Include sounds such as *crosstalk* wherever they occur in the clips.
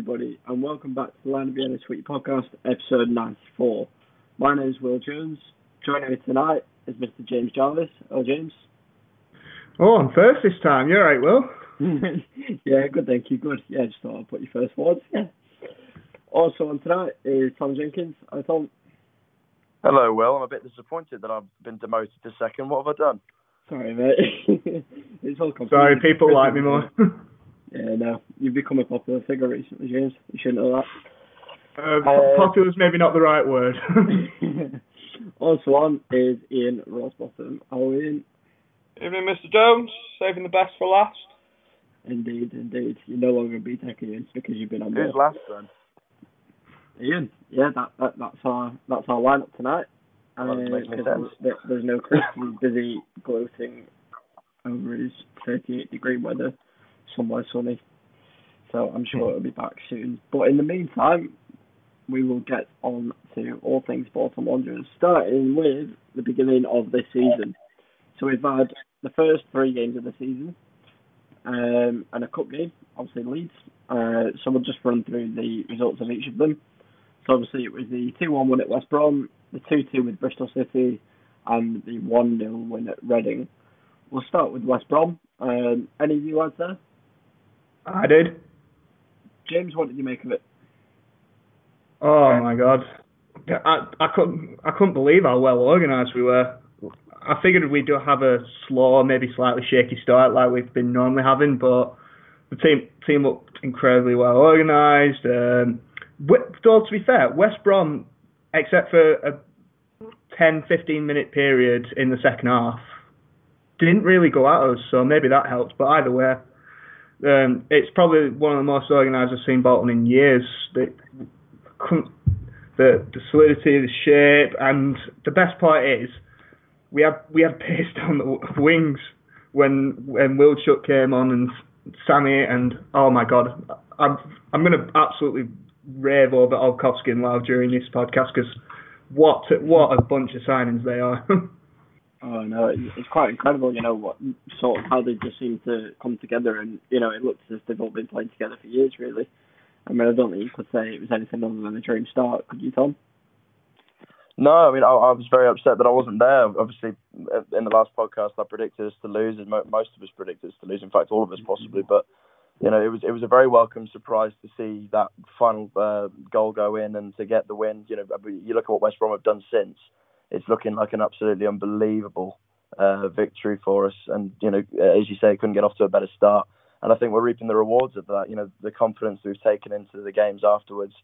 everybody, and welcome back to the Lion of Vienna Suite Podcast, episode 94. My name is Will Jones. Joining me tonight is Mr. James Jarvis. Oh, James. Oh, I'm first this time. You're right, Will. *laughs* yeah, good, thank you. Good. Yeah, just thought I'd put you first forward. Yeah. Also on tonight is Tom Jenkins. Hi, Tom. Hello, Will. I'm a bit disappointed that I've been demoted to second. What have I done? Sorry, mate. *laughs* it's all Sorry, people like me more. *laughs* yeah, no. You've become a popular figure recently, James. You shouldn't know that. Uh, uh, popular is maybe not the right word. *laughs* also on is Ian Rosbottom. How Ian? Evening, Mr. Jones. Saving the best for last. Indeed, indeed. You're no longer a BTEC Ian because you've been on. Who's last then? Ian. Yeah, that, that that's our that's our lineup tonight. Well, uh, there's, there's no Chris. He's busy gloating over his 38 degree weather, somewhere sunny. So I'm sure it'll be back soon. But in the meantime, we will get on to all things Bolton Wanderers, starting with the beginning of this season. So we've had the first three games of the season um, and a cup game, obviously Leeds. Uh, so we'll just run through the results of each of them. So obviously it was the 2-1 win at West Brom, the 2-2 with Bristol City, and the 1-0 win at Reading. We'll start with West Brom. Um, any of you lads there? I did. James, what did you make of it? Oh my god, I I couldn't I couldn't believe how well organised we were. I figured we'd have a slow, maybe slightly shaky start like we've been normally having, but the team team looked incredibly well organised. Um, though to be fair, West Brom, except for a 10, 15 minute period in the second half, didn't really go at us, so maybe that helped. But either way, um, it's probably one of the most organised I've seen Bolton in years. The, the, the solidity, the shape, and the best part is we had we had pace *laughs* down the wings when when Wildschut came on and Sammy and oh my god, I'm I'm gonna absolutely rave over Olkowski and Lowe during this podcast because what what a bunch of signings they are. *laughs* oh no, it's quite incredible. You know what sort of how they just seem to come together, and you know it looks as if they've all been playing together for years, really. I mean, I don't think you could say it was anything other than a dream start, could you, Tom? No, I mean, I, I was very upset that I wasn't there. Obviously, in the last podcast, I predicted us to lose, and most of us predicted us to lose. In fact, all of us possibly. But you know, it was it was a very welcome surprise to see that final uh, goal go in and to get the win. You know, you look at what West Brom have done since; it's looking like an absolutely unbelievable uh, victory for us. And you know, as you say, couldn't get off to a better start. And I think we're reaping the rewards of that. You know, the confidence we've taken into the games afterwards,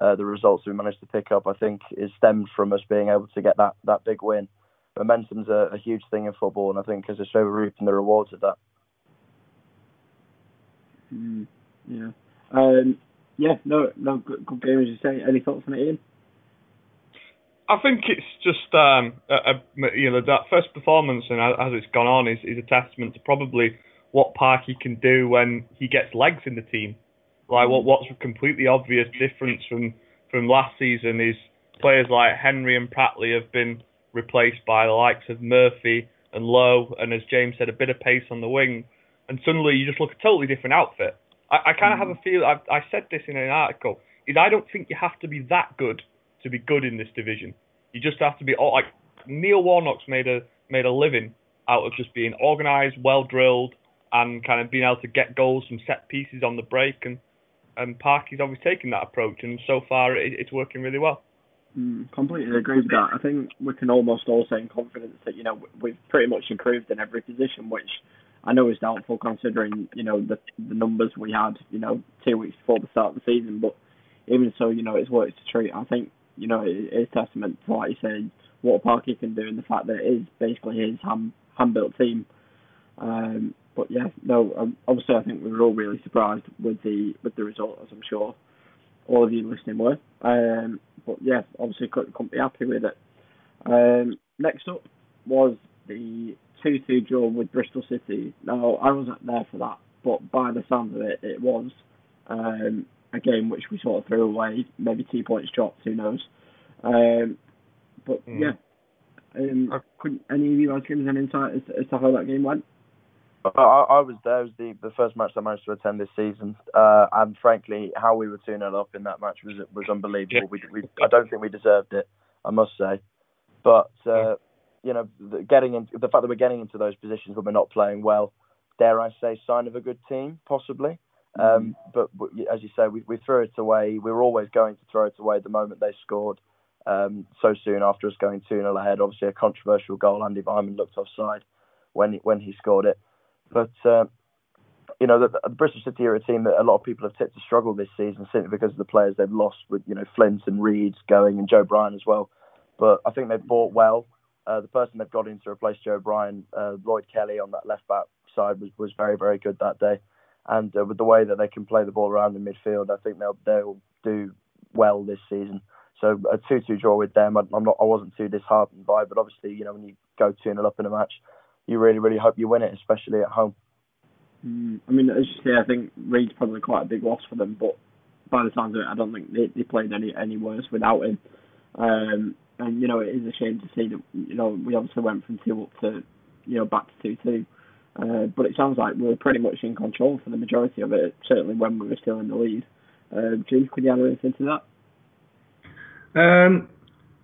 uh, the results we managed to pick up, I think, is stemmed from us being able to get that that big win. Momentum's a, a huge thing in football, and I think as I say, we're reaping the rewards of that. Mm, yeah. Um, yeah, no, no, good, good game as you say. Any thoughts on it, Ian? I think it's just um, a, a, you know that first performance and as it's gone on is, is a testament to probably what Parky can do when he gets legs in the team. Like what what's a completely obvious difference from from last season is players like Henry and Pratley have been replaced by the likes of Murphy and Lowe, and as James said, a bit of pace on the wing and suddenly you just look a totally different outfit. I, I kind of mm. have a feel. I, I said this in an article. Is I don't think you have to be that good to be good in this division. You just have to be oh, like Neil Warnock's made a made a living out of just being organised, well drilled, and kind of being able to get goals from set pieces on the break. And and Parky's always taken that approach, and so far it, it's working really well. Mm, completely agree with that. I think we can almost all say in confidence that you know we've pretty much improved in every position, which I know is doubtful considering you know the the numbers we had you know two weeks before the start of the season, but even so, you know it's worth to treat. I think you know it is testament to like you said what Parky can do and the fact that it is basically his hand hand built team. Um, but yeah, no, um, obviously I think we were all really surprised with the with the result, as I'm sure all of you listening were. Um, but yeah, obviously couldn't, couldn't be happy with it. Um, next up was the 2-2 draw with Bristol City. Now, I wasn't there for that, but by the sound of it, it was um, a game which we sort of threw away. Maybe two points dropped, who knows. Um, but mm. yeah, um, could any of you guys give us an insight as to, as to how that game went? I, I was there. It was the, the first match I managed to attend this season, uh, and frankly, how we were 2 0 up in that match was was unbelievable. Yeah. We, we, I don't think we deserved it, I must say. But uh, you know, the, getting into the fact that we're getting into those positions when we're not playing well, dare I say, sign of a good team, possibly. Um, but, as you say, we, we threw it away. We were always going to throw it away the moment they scored. Um, so soon after us going 2 0 ahead. Obviously, a controversial goal. Andy Weimann looked offside when he, when he scored it. But, uh, you know, the, the, Bristol City are a team that a lot of people have tipped to struggle this season simply because of the players they've lost, with, you know, Flint and Reid's going and Joe Bryan as well. But I think they've bought well. Uh, the person they've got in to replace Joe Bryan, uh, Lloyd Kelly on that left back side was, was very, very good that day. And uh, with the way that they can play the ball around in midfield, I think they'll they'll do well this season. So a two-two draw with them, I'm not I wasn't too disheartened by. But obviously, you know, when you go two 0 up in a match, you really really hope you win it, especially at home. Mm, I mean, as you say, I think Reid's probably quite a big loss for them, but by the sounds of it, I don't think they, they played any any worse without him. Um, and you know, it is a shame to see that you know we obviously went from two up to you know back to two two. Uh, but it sounds like we were pretty much in control for the majority of it, certainly when we were still in the lead. Uh, James, could you add anything to that? Um,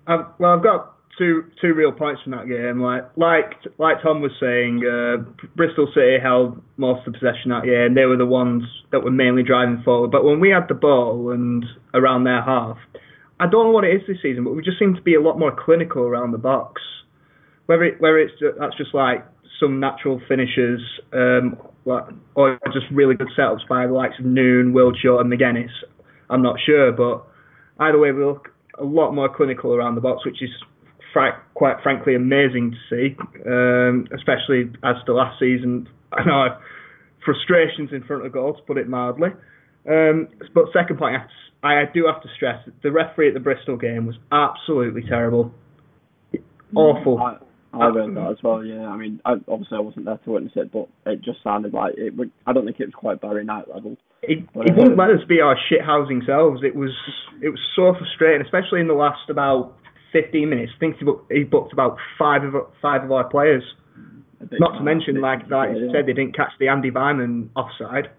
I've, well, I've got two two real points from that game. Like like like Tom was saying, uh, Bristol City held most of the possession that year, and they were the ones that were mainly driving forward. But when we had the ball and around their half, I don't know what it is this season, but we just seem to be a lot more clinical around the box. Whether it, whether it's that's just like some natural finishers, um, or just really good setups by the likes of Noone, Wildschut, and Magennis. I'm not sure, but either way, we look a lot more clinical around the box, which is fr- quite frankly amazing to see, um, especially as the last season. *laughs* I know I've frustrations in front of goal, to put it mildly. Um, but second point, I, I do have to stress the referee at the Bristol game was absolutely terrible, awful. I, uh, I read that as well. Yeah, I mean, I, obviously I wasn't there to witness it, but it just sounded like it. Would, I don't think it was quite Barry Knight level. It, it wouldn't uh, let us be our shit housing selves. It was it was so frustrating, especially in the last about 15 minutes. I think he booked, he booked about five of five of our players. Not to mention, like like you said, they didn't catch the Andy Weimann offside.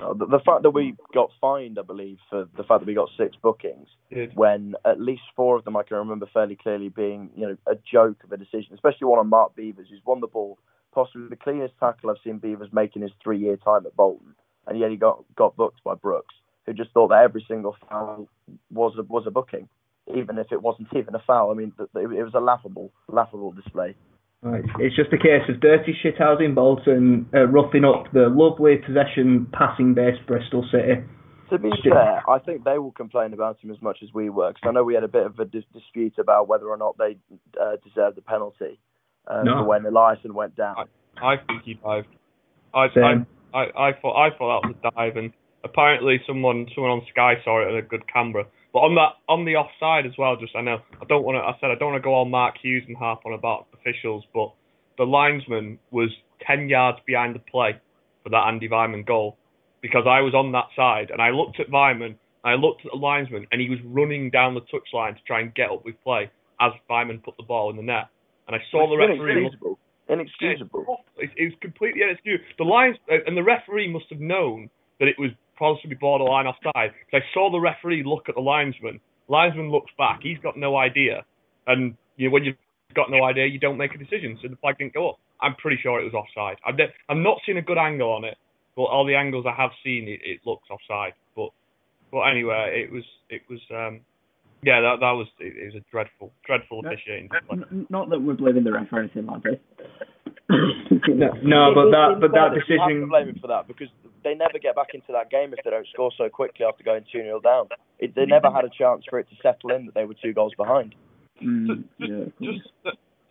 The, the, fact that we got fined, I believe, for the fact that we got six bookings, when at least four of them I can remember fairly clearly being, you know, a joke of a decision, especially one on Mark Beevers, who's won the ball, possibly the cleanest tackle I've seen Beevers make in his three-year time at Bolton, and yet he got got booked by Brooks, who just thought that every single foul was a, was a booking, even if it wasn't even a foul. I mean, it was a laughable, laughable display. Right. It's just a case of dirty shithousing Bolton, uh, roughing up the lovely possession passing based Bristol City. To be fair, I think they will complain about him as much as we were, because I know we had a bit of a dis- dispute about whether or not they uh, deserved the penalty uh, no. for when Eliasson went down. I, I think he dived. I, I, I, I thought I thought that was a dive, and apparently someone someone on Sky saw it at a good camera. But on that on the offside as well, just I know I don't want to. I said I don't want to go on Mark Hughes and harp on about officials, but the linesman was ten yards behind the play for that Andy Weimann goal because I was on that side and I looked at Weimann, I looked at the linesman, and he was running down the touchline to try and get up with play as Weimann put the ball in the net, and I saw it's the referee. Inexcusable. Inexcusable. It, it was completely inexcusable. The lines and the referee must have known that it was possibly borderline offside. I saw the referee look at the linesman. Linesman looks back. He's got no idea. And you know, when you've got no idea, you don't make a decision. So the flag didn't go up. I'm pretty sure it was offside. I've, ne- I've not seen a good angle on it, but all the angles I have seen, it, it looks offside. But but anyway, it was it was um, yeah, that that was it, it was a dreadful dreadful officiating. Not that we're blaming the ref or anything like this. No, *laughs* no, but that but that decision. You have to blame him for that because they never get back into that game if they don't score so quickly after going 2 0 down. It, they never had a chance for it to settle in that they were two goals behind. Mm, so, yeah, just,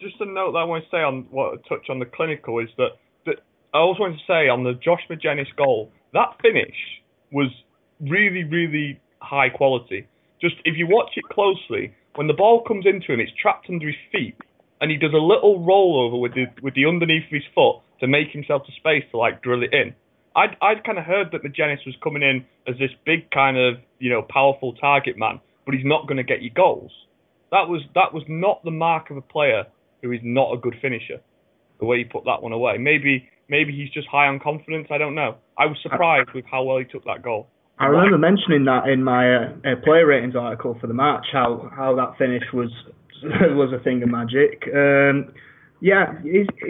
just a note that I want to say on what touch on the clinical is that, that I also want to say on the Josh Magennis goal, that finish was really, really high quality. Just if you watch it closely, when the ball comes into him, it's trapped under his feet, and he does a little rollover with the with the underneath of his foot to make himself to space to like drill it in. I'd I'd kind of heard that Magennis was coming in as this big kind of you know powerful target man, but he's not going to get you goals. That was that was not the mark of a player who is not a good finisher. The way he put that one away, maybe maybe he's just high on confidence. I don't know. I was surprised with how well he took that goal. I remember mentioning that in my uh, uh, player ratings article for the match, how how that finish was *laughs* was a thing of magic. Um, yeah,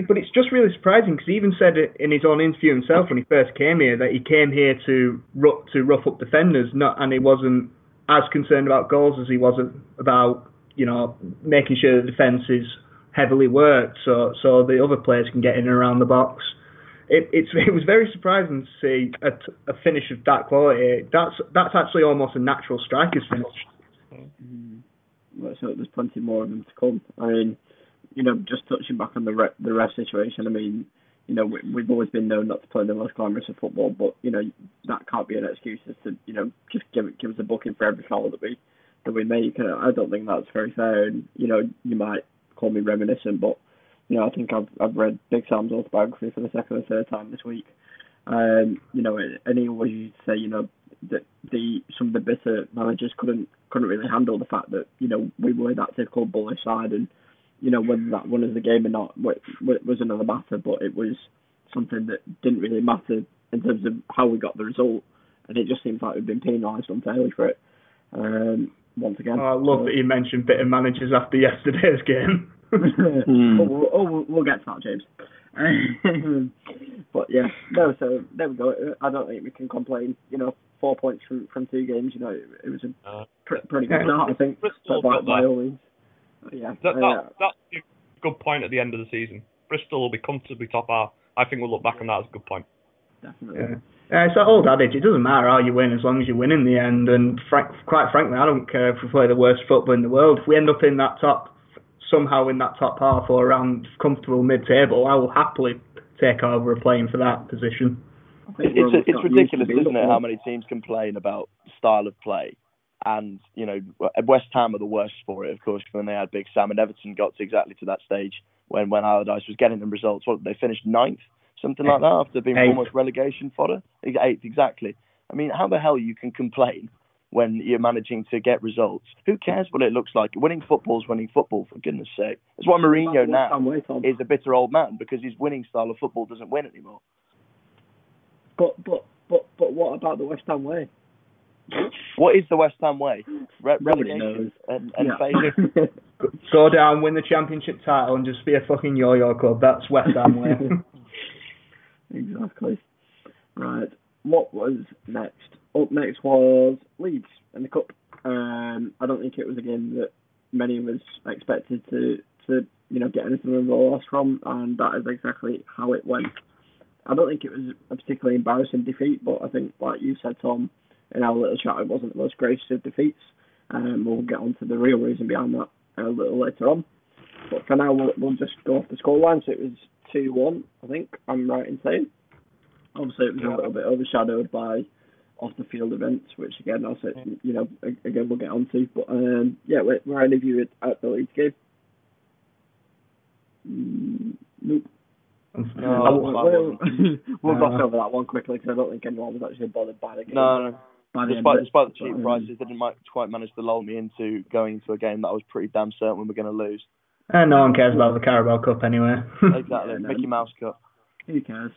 but it's just really surprising because he even said in his own interview himself when he first came here that he came here to rough, to rough up defenders, not and he wasn't as concerned about goals as he was about you know making sure the defence is heavily worked so so the other players can get in and around the box. It, it's *laughs* it was very surprising to see a, a finish of that quality. That's that's actually almost a natural striker's finish. So there's plenty more of them to come. I mean you know, just touching back on the re- the ref situation. I mean, you know, we, we've always been known not to play the most glamorous of football, but you know that can't be an excuse as to you know just give give us a booking for every foul that we that we make. And I don't think that's very fair. And you know, you might call me reminiscent, but you know, I think I've I've read Big Sam's autobiography for the second or third time this week. Um, you know, and he always used to say, you know, that the some of the bitter managers couldn't couldn't really handle the fact that you know we were that typical bullish side and you know, whether that won us the game or not was another matter, but it was something that didn't really matter in terms of how we got the result, and it just seems like we've been penalised unfairly for it. Um, once again. Oh, I love so. that you mentioned bitter managers after yesterday's game. *laughs* mm. oh, we'll, oh, we'll get to that, James. *laughs* but yeah, no. So there we go. I don't think we can complain. You know, four points from from two games. You know, it, it was a uh, pr- pretty good start. I think by, by all means. Yeah, that, that, that's a good point at the end of the season. Bristol will be comfortably top half. I think we'll look back on that as a good point. Definitely. Yeah. Yeah, it's that old adage. It doesn't matter how you win as long as you win in the end. And frank, quite frankly, I don't care if we play the worst football in the world. If we end up in that top, somehow in that top half or around comfortable mid-table, I will happily take over playing for that position. It's, it's, it's ridiculous, isn't it, how many teams complain about style of play and you know West Ham are the worst for it, of course, when they had Big Sam and Everton got to exactly to that stage when when Allardyce was getting them results. What they finished ninth, something like that, after being almost relegation fodder. Eighth, exactly. I mean, how the hell you can complain when you're managing to get results? Who cares what it looks like? Winning football is winning football, for goodness sake. That's why Mourinho now is a bitter old man because his winning style of football doesn't win anymore. But but but but what about the West Ham way? What is the West Ham way? Re- relegation and, and yeah. *laughs* Go down, win the championship title, and just be a fucking yo-yo club. That's West Ham way. *laughs* exactly. Right. What was next? Up next was Leeds in the cup. Um, I don't think it was a game that many of us expected to to you know get anything of a loss from, and that is exactly how it went. I don't think it was a particularly embarrassing defeat, but I think, like you said, Tom, in our little chat, it wasn't the most gracious of defeats. Um, we'll get on to the real reason behind that a little later on. But for now, we'll, we'll just go off the scoreline. So it was 2 1, I think I'm right in saying. Obviously, it was a little bit overshadowed by off the field events, which again, I'll say, you know, again, we'll get on to. But um, yeah, where, where any of you at, at the Leeds game? Mm, nope. No, we'll, we'll, *laughs* we'll gloss over that one quickly because I don't think anyone was actually bothered by the game. No, no. Despite, despite the cheap prices, they didn't quite manage to lull me into going into a game that I was pretty damn certain we were going to lose. And no one cares about the Carabao Cup anyway. *laughs* exactly, yeah, no. Mickey Mouse Cup. Who cares?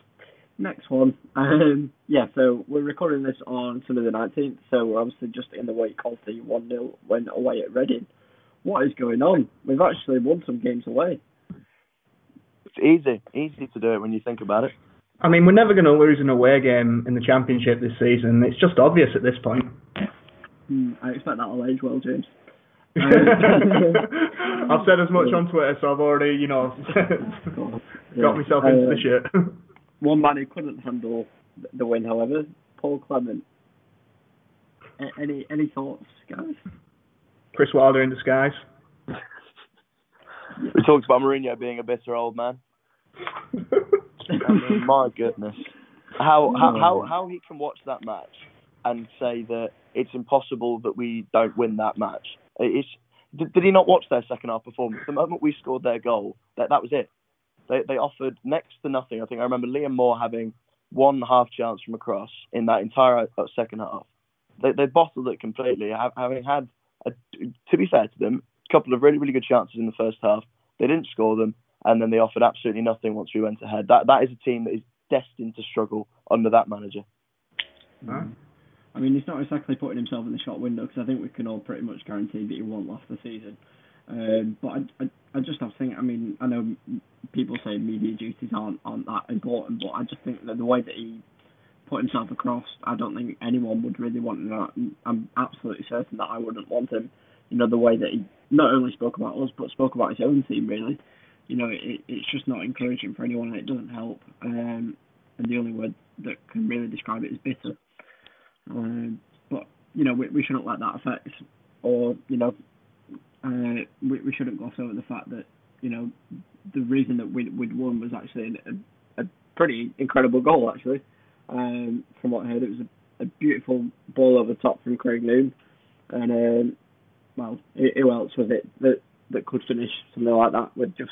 Next one. *laughs* Um, yeah, so we're recording this on Sunday the 19th, so we're obviously just in the wake of the 1 0 win away at Reading. What is going on? We've actually won some games away. It's easy, easy to do it when you think about it. I mean, we're never going to lose an away game in the championship this season. It's just obvious at this point. Mm, I expect that'll age well, James. *laughs* I've said as much on Twitter, so I've already, you know, *laughs* got myself into uh, the shit. one man who couldn't handle the win, however, Paul Clement. Any any thoughts, guys? Chris Wilder in disguise. We talked about Mourinho being a bitter old man. *laughs* I mean, my goodness, how, how how how he can watch that match and say that it's impossible that we don't win that match. It's did, did he not watch their second half performance? The moment we scored their goal, that that was it. They they offered next to nothing. I think I remember Liam Moore having one half chance from across in that entire uh, second half. They they bottled it completely, having had a, to be fair to them, couple of really really good chances in the first half. They didn't score them and then they offered absolutely nothing once we went ahead. That that is a team that is destined to struggle under that manager. I mean, he's not exactly putting himself in the shot window because I think we can all pretty much guarantee that he won't last the season. Um, but I, I, I just have think. I mean, I know people say media duties aren't aren't that important, but I just think that the way that he put himself across, I don't think anyone would really want that. I'm absolutely certain that I wouldn't want him. You know, the way that he not only spoke about us, but spoke about his own team. Really, you know, it, it's just not encouraging for anyone, and it doesn't help. Um, and the only word that can really describe it is bitter. Um, but you know, we, we shouldn't let that affect, or you know, uh, we, we shouldn't gloss over the fact that you know the reason that we, we'd won was actually a, a pretty incredible goal actually. Um, from what I heard, it was a, a beautiful ball over the top from Craig Noone, and um, well, who else was it that that could finish something like that with just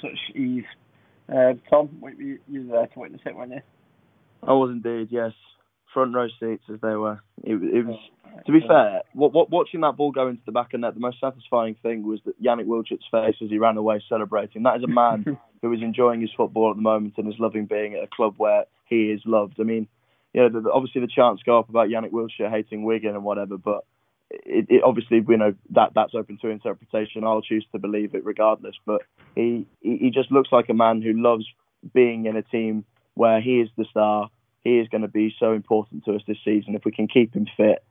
such ease? Uh, Tom, you, you were there to witness it, weren't you? I was indeed, yes front row seats as they were. It, it was, to be fair, what, what, watching that ball go into the back of net, the most satisfying thing was that Yanic Wildschut's face as he ran away celebrating. That is a man *laughs* who is enjoying his football at the moment and is loving being at a club where he is loved. I mean, you know, the, obviously the chants go up about Yanic Wildschut hating Wigan and whatever, but it, it, obviously you know that that's open to interpretation. I'll choose to believe it regardless. But he he just looks like a man who loves being in a team where he is the star he is going to be so important to us this season. If we can keep him fit,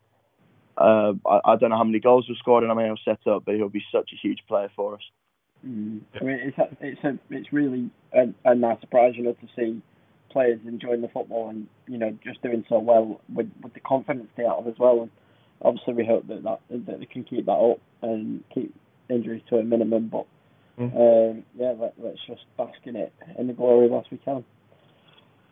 uh, I, I, don't know how many goals we've scored and how many he'll set up, but he'll be such a huge player for us. Mm. I mean, it's a, it's a, it's really a, a nice surprise, you know, to see players enjoying the football and you know just doing so well with with the confidence they have as well. And obviously, we hope that that, that they can keep that up and keep injuries to a minimum. But mm. um, yeah, let, us just bask in it in the glory whilst we can.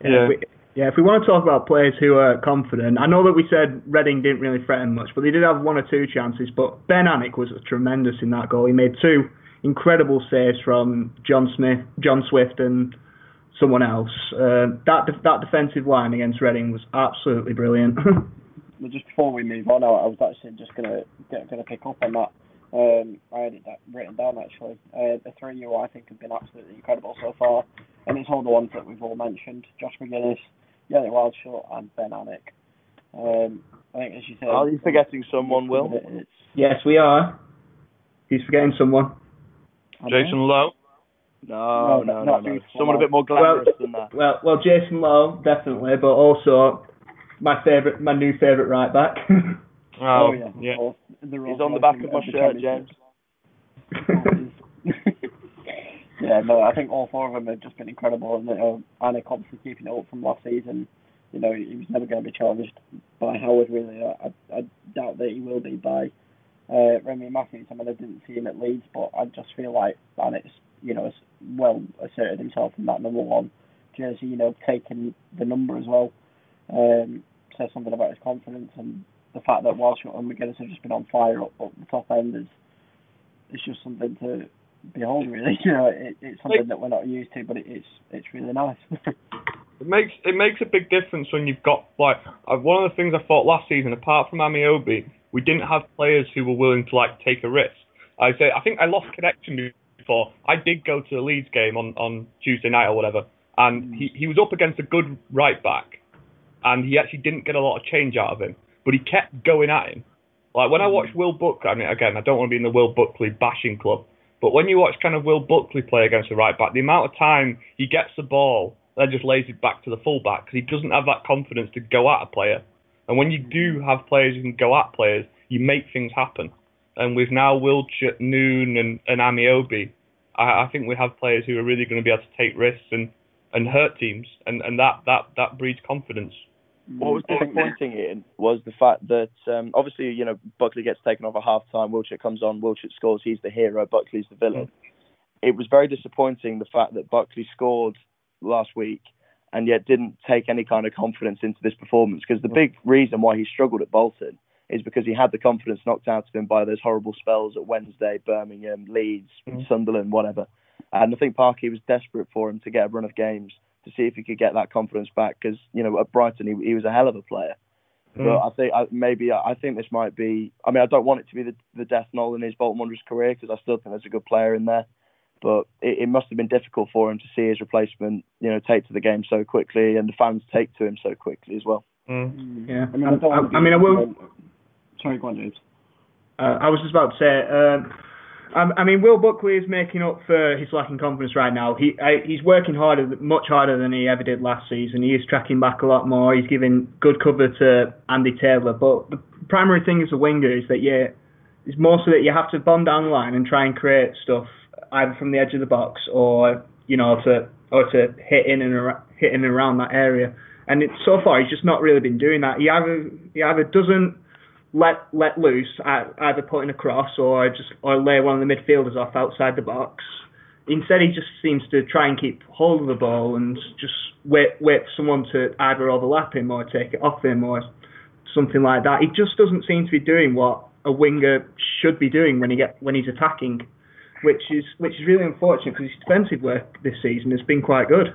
Yeah. Yeah, if we want to talk about players who are confident, I know that we said Reading didn't really threaten much, but they did have one or two chances. But Ben Alnwick was tremendous in that goal. He made two incredible saves from John Smith, John Swift, and someone else. Uh, that that defensive line against Reading was absolutely brilliant. *laughs* well, just before we move on, I was actually just gonna gonna pick up on that. Um, I had it written down actually. Uh, the three you I think have been absolutely incredible so far, and it's all the ones that we've all mentioned: Josh Magennis, Yanic Wildschut, and Ben Alnwick. Um, I think, as you said, are you forgetting someone, Will? Yes, we are. He's forgetting someone. Jason Lowe. No, no, no, no. no. Someone a bit more glamorous well, than that. Well, well, Jason Lowe definitely, but also my favorite, my new favorite right back. *laughs* Oh, oh yeah. yeah. He's on the back of my shirt, James. *laughs* yeah, no, I think all four of them have just been incredible, and uh, Alnwick obviously keeping it up from last season. You know, he was never going to be challenged by Howard. Really, I, I doubt that he will be by uh, Remi Matthews. I mean, I didn't see him at Leeds, but I just feel like Alnwick's, you know, has well asserted himself in that number one jersey. You know, taking the number as well um, something about his confidence and the fact that Wildschut and Magennis have just been on fire up, up the top end is it's just something to behold. Really, *laughs* you know, it, it's something that we're not used to, but it, it's it's really nice. *laughs* it makes it makes a big difference when you've got like uh, one of the things I thought last season, apart from Ameobi, we didn't have players who were willing to like take a risk. I say I think I lost connection before. I did go to the Leeds game on on Tuesday night or whatever, and he he was up against a good right back, and he actually didn't get a lot of change out of him but he kept going at him. Like when I mm. watch Will Buckley, I mean, again, I don't want to be in the Will Buckley bashing club, but when you watch kind of Will Buckley play against the right back, the amount of time he gets the ball, then just lays it back to the full back because he doesn't have that confidence to go at a player. And when you do have players who can go at players, you make things happen. And with now Wildschut, Noone, and, and Ameobi, I, I think we have players who are really going to be able to take risks and, and hurt teams, and, and that, that, that breeds confidence. What was disappointing in was the fact that um, obviously you know Buckley gets taken off at half time, Wildschut comes on, Wildschut scores, he's the hero, Buckley's the villain. Mm. It was very disappointing the fact that Buckley scored last week and yet didn't take any kind of confidence into this performance because the mm. big reason why he struggled at Bolton is because he had the confidence knocked out of him by those horrible spells at Wednesday, Birmingham, Leeds, mm. Sunderland, whatever. And I think Parky was desperate for him to get a run of games to see if he could get that confidence back because you know at Brighton he, he was a hell of a player. Mm. But I think I, maybe I think this might be. I mean, I don't want it to be the, the death knell in his Bolton Wanderers career because I still think there's a good player in there. but it, it, must have been difficult for him to see his replacement, you know, take to the game so quickly, and the fans take to him so quickly as well. Mm. Yeah, I mean, I, I, I, mean, I will. Sorry, go on, James. Uh, I was just about to say. Um, I mean, Will Buckley is making up for his lacking confidence right now. He he's working harder, much harder than he ever did last season. He is tracking back a lot more. He's giving good cover to Andy Taylor. But the primary thing as a winger is that yeah, it's so that you have to bomb down the line and try and create stuff either from the edge of the box or you know to or to hit in and ar- hit in and around that area. And it, so far, he's just not really been doing that. He either he either doesn't let let loose, either putting across or just or lay one of the midfielders off outside the box. Instead, he just seems to try and keep hold of the ball and just wait wait for someone to either overlap him or take it off him or something like that. He just doesn't seem to be doing what a winger should be doing when he get when he's attacking, which is which is really unfortunate because his defensive work this season has been quite good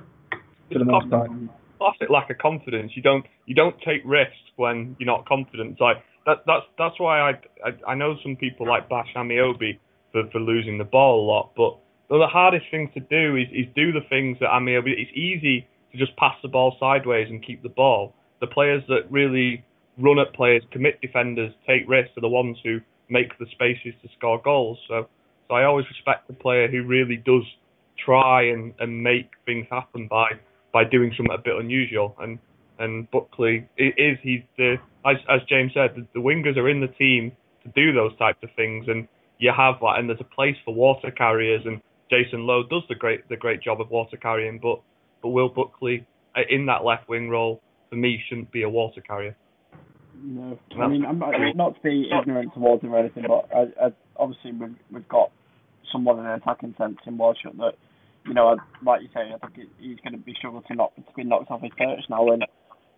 for the most part. Classic lack of confidence. You don't you don't take risks when you're not confident. Like that, that's that's why I, I, I know some people like Bash Ameobi for for losing the ball a lot, but the hardest thing to do is is do the things that Ameobi. It's easy to just pass the ball sideways and keep the ball. The players that really run at players, commit defenders, take risks are the ones who make the spaces to score goals. So so I always respect the player who really does try and, and make things happen by by doing something a bit unusual. And and Buckley is he's the as as James said the, the wingers are in the team to do those types of things and you have that and there's a place for water carriers and Jason Lowe does the great the great job of water carrying but but Will Buckley uh, in that left wing role for me shouldn't be a water carrier. No, I mean I'm not, not to be ignorant towards him or anything, but I, I, obviously we've we've got someone in an attacking sense in Wildschut that you know, I, like you say, I think he's going to be struggling to not to be knocked off his perch now, and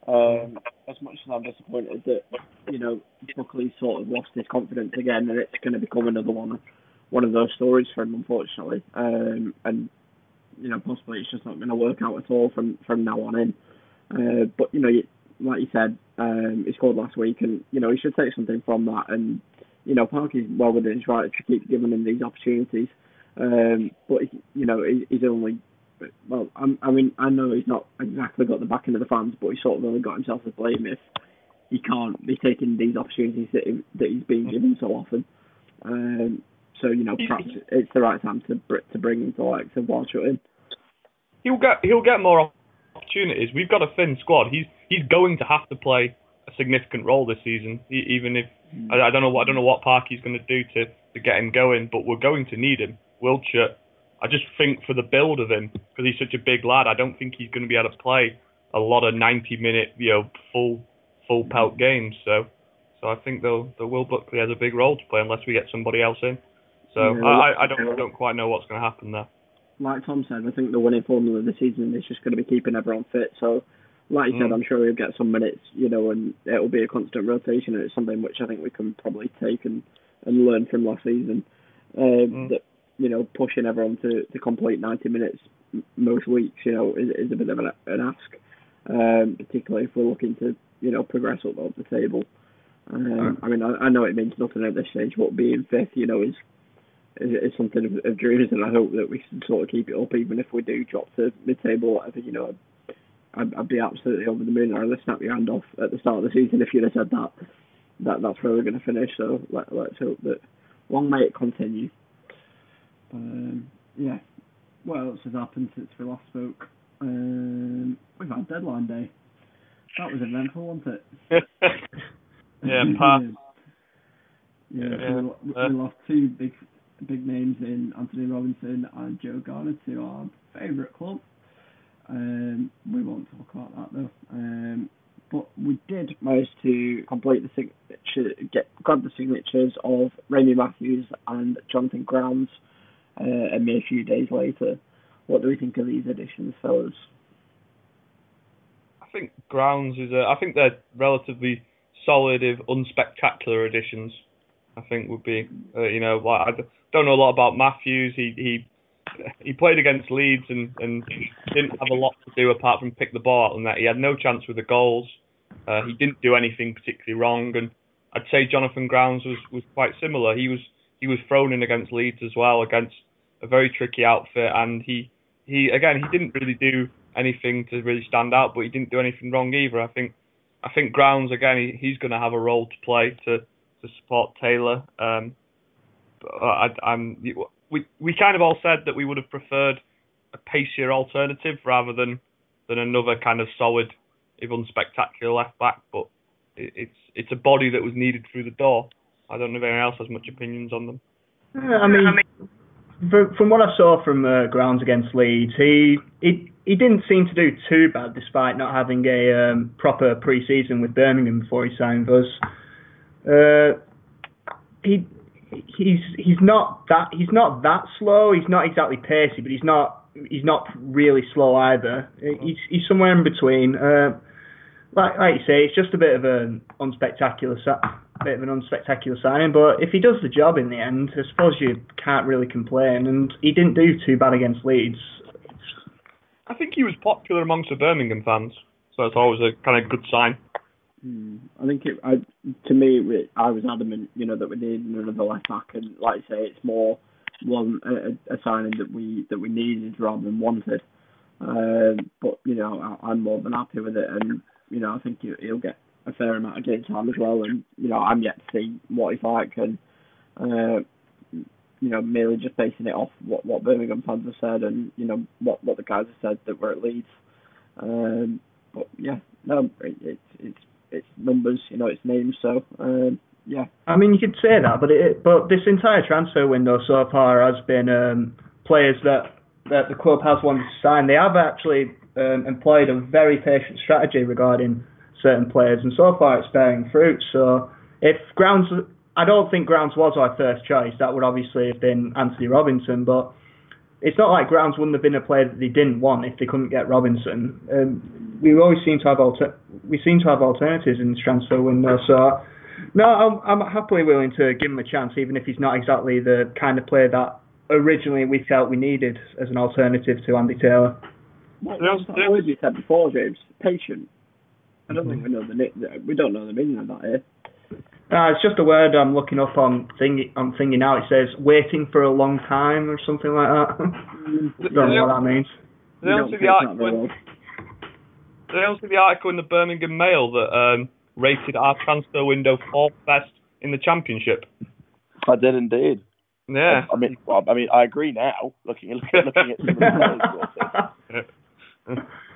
um, as much as I'm disappointed that you know Buckley sort of lost his confidence again, and it's going to become another one one of those stories for him, unfortunately. Um, and you know, possibly it's just not going to work out at all from from now on in. Uh, but you know, like you said, um, he scored last week, and you know he should take something from that. And you know, Parky's well within his right to keep giving him these opportunities. Um, but you know, he's only well, I'm, i mean, I know he's not exactly got the backing of the fans, but he's sort of only got himself to blame if he can't be taking these opportunities that, he, that he's being given so often. Um, so you know, perhaps it's the right time to to bring him to like to Wildschut in. He'll get he'll get more opportunities. We've got a thin squad. He's he's going to have to play a significant role this season, even if mm. I, I don't know what I don't know what Parky's going to do to to get him going, but we're going to need him. Wildschut I just think for the build of him, because he's such a big lad, I don't think he's going to be able to play a lot of 90 minute, you know, full full pelt games. So, so I think though the Will Buckley has a big role to play unless we get somebody else in. So yeah, I, I don't don't quite know what's going to happen there. Like Tom said, I think the winning formula of the season is just going to be keeping everyone fit. So, like you mm. said, I'm sure he'll get some minutes, you know, and it'll be a constant rotation, and it's something which I think we can probably take and and learn from last season. Um, mm. That you know, pushing everyone to, to complete 90 minutes most weeks, you know, is, is a bit of an, an ask, um, particularly if we're looking to, you know, progress up, up the table. Um, I mean, I, I know it means nothing at this stage, but being fifth, you know, is is, is something of, of dreams, and I hope that we can sort of keep it up, even if we do drop to mid-table, whatever. You know, I'd, I'd be absolutely over the moon, or I'd snap your hand off at the start of the season if you'd have said that. That that's where we're going to finish. So let, let's hope that long may it continue. Um, yeah. What else has happened since we last spoke? Um, we've had deadline day. That was eventful, wasn't it? *laughs* yeah, pass. *laughs* yeah, yeah. We, we, lost two big big names in Antonee Robinson and Joe Garner to our favourite club. Um, we won't talk about that though. Um, but we did manage to complete the signature, get grab the signatures of Remi Matthews and Jonathan Grounds uh, a mere few days later. What do we think of these additions, fellas? I think Grounds is a. I think they're relatively solid, if unspectacular additions. I think would be, uh, you know, like I don't know a lot about Matthews. He he he played against Leeds and and didn't have a lot to do apart from pick the ball out and that. He had no chance with the goals. Uh, he didn't do anything particularly wrong, and I'd say Jonathan Grounds was was quite similar. He was he was thrown in against Leeds as well against a very tricky outfit, and he he again he didn't really do anything to really stand out, but he didn't do anything wrong either. I think I think Grounds again he, he's going to have a role to play to to support Taylor. Um, I, I'm we we kind of all said that we would have preferred a pacier alternative rather than than another kind of solid, if unspectacular left back. But it, it's it's a body that was needed through the door. I don't know if anyone else has much opinions on them. I mean, from what I saw from uh, grounds against Leeds, he he he didn't seem to do too bad despite not having a um, proper pre-season with Birmingham before he signed us. Uh, he he's he's not that he's not that slow. He's not exactly pacey, but he's not he's not really slow either. He's he's somewhere in between. Uh, like like you say, it's just a bit of an unspectacular bit of an unspectacular signing. But if he does the job in the end, I suppose you can't really complain. And he didn't do too bad against Leeds. I think he was popular amongst the Birmingham fans, so it's always a kind of good sign. Mm, I think it. I, to me, I was adamant, you know, that we needed another left back, and like I say, it's more one a, a signing that we that we needed rather than wanted. Uh, but you know, I, I'm more than happy with it, and you know, I think he, he'll get a fair amount of game time as well. And you know, I'm yet to see what he's like, and uh, you know, merely just basing it off what what Birmingham fans have said, and you know what what the guys have said that were at Leeds. Um, but yeah, no, it, it's it's it's numbers, you know, it's names. So um, yeah. I mean, you could say that, but it, but this entire transfer window so far has been um, players that that the club has wanted to sign. They have actually um, employed a very patient strategy regarding certain players, and so far it's bearing fruit. So if Grounds, I don't think Grounds was our first choice. That would obviously have been Antonee Robinson, but it's not like Grounds wouldn't have been a player that they didn't want if they couldn't get Robinson. Um, we always seem to have alter- we seem to have alternatives in this transfer window. So no, I'm, I'm happily willing to give him a chance, even if he's not exactly the kind of player that originally we felt we needed as an alternative to Andy Taylor. Was that word you said before, James? Patient. I don't think we know the we don't know the meaning of that here. Uh, it's just a word I'm looking up on thingy I'm thinking now. It says waiting for a long time or something like that. *laughs* Mm. don't know what that means. They also the article. In, they also the article in the Birmingham Mail that um, rated our transfer window fourth best in the championship. I did indeed. Yeah. I, I mean, well, I mean, I agree now. Looking, looking, looking at some *laughs* *laughs*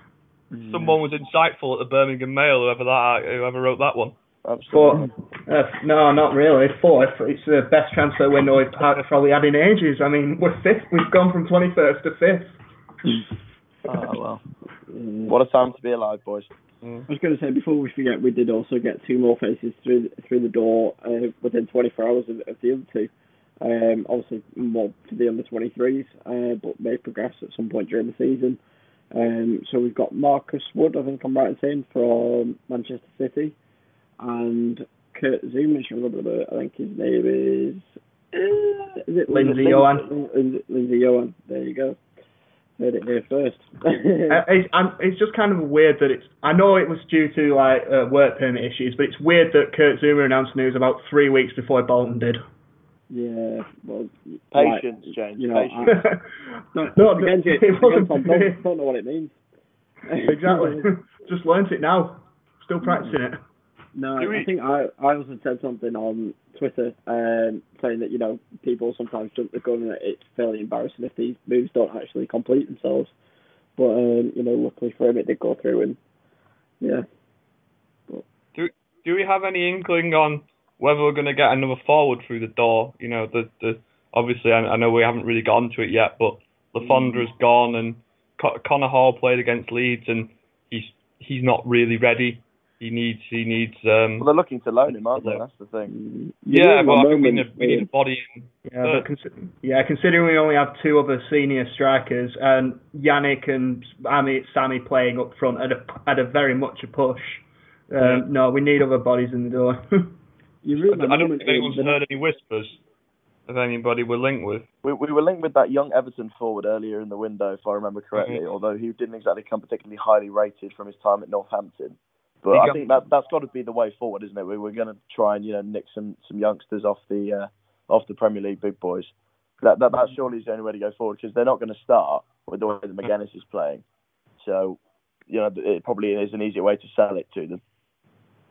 Someone was insightful at the Birmingham Mail, whoever that, whoever wrote that one. Absolutely. uh, no, not really. Fourth. It's the best transfer window we've had, probably had in ages. I mean, we're fifth. We've gone from 21st to fifth. oh, *laughs* well. What a time to be alive, boys. Mm. I was going to say before we forget, we did also get two more faces through through the door uh, within 24 hours of, of the other two. Um, obviously, more for the under 23s, uh, but may progress at some point during the season. Um, so we've got Marcus Wood, I think I'm right in saying, from Manchester City, and Kurt Zouma, I think his name is. Uh, is it Lindsay Johan? Lindsay Johan. There you go. Heard it here first. uh, it's, it's, just kind of weird that it's. I know it was due to like uh, work permit issues, but it's weird that Kurt Zouma announced news about three weeks before Bolton did. Yeah, well, patience, like, James. You know, patience. I, no, no, against it, it wasn't. Against, don't, don't know what it means. exactly. *laughs* just learnt it now. Still practicing it. No, I think I I also said something on Twitter um, saying that you know people sometimes jump the gun and it's fairly embarrassing if these moves don't actually complete themselves. But um, you know, luckily for him, it did go through, and yeah. But. Do Do we have any inkling on whether we're going to get another forward through the door? You know, the the obviously I, I know we haven't really gone to it yet, but Le Fondre's mm. gone and Connor Hall played against Leeds and he's he's not really ready he needs he needs. Um, well, they're looking to loan him, aren't they? That's the thing. Yeah, but we need, a, we need a body in. Yeah, but cons- yeah, considering we only have two other senior strikers and Yannick and Ami, Sammy playing up front at a at a very much a push. Um, yeah. No, we need other bodies in the door. *laughs* you I, I don't think anyone's heard any whispers of anybody we're linked with. We, we were linked with that young Everton forward earlier in the window, if I remember correctly. Mm-hmm. Although he didn't exactly come particularly highly rated from his time at Northampton. But I think that that's got to be the way forward, isn't it? We, we're going to try and you know nick some some youngsters off the uh, off the Premier League big boys. That, that that surely is the only way to go forward because they're not going to start with the way that Magennis is playing. So, you know, it probably is an easier way to sell it to them.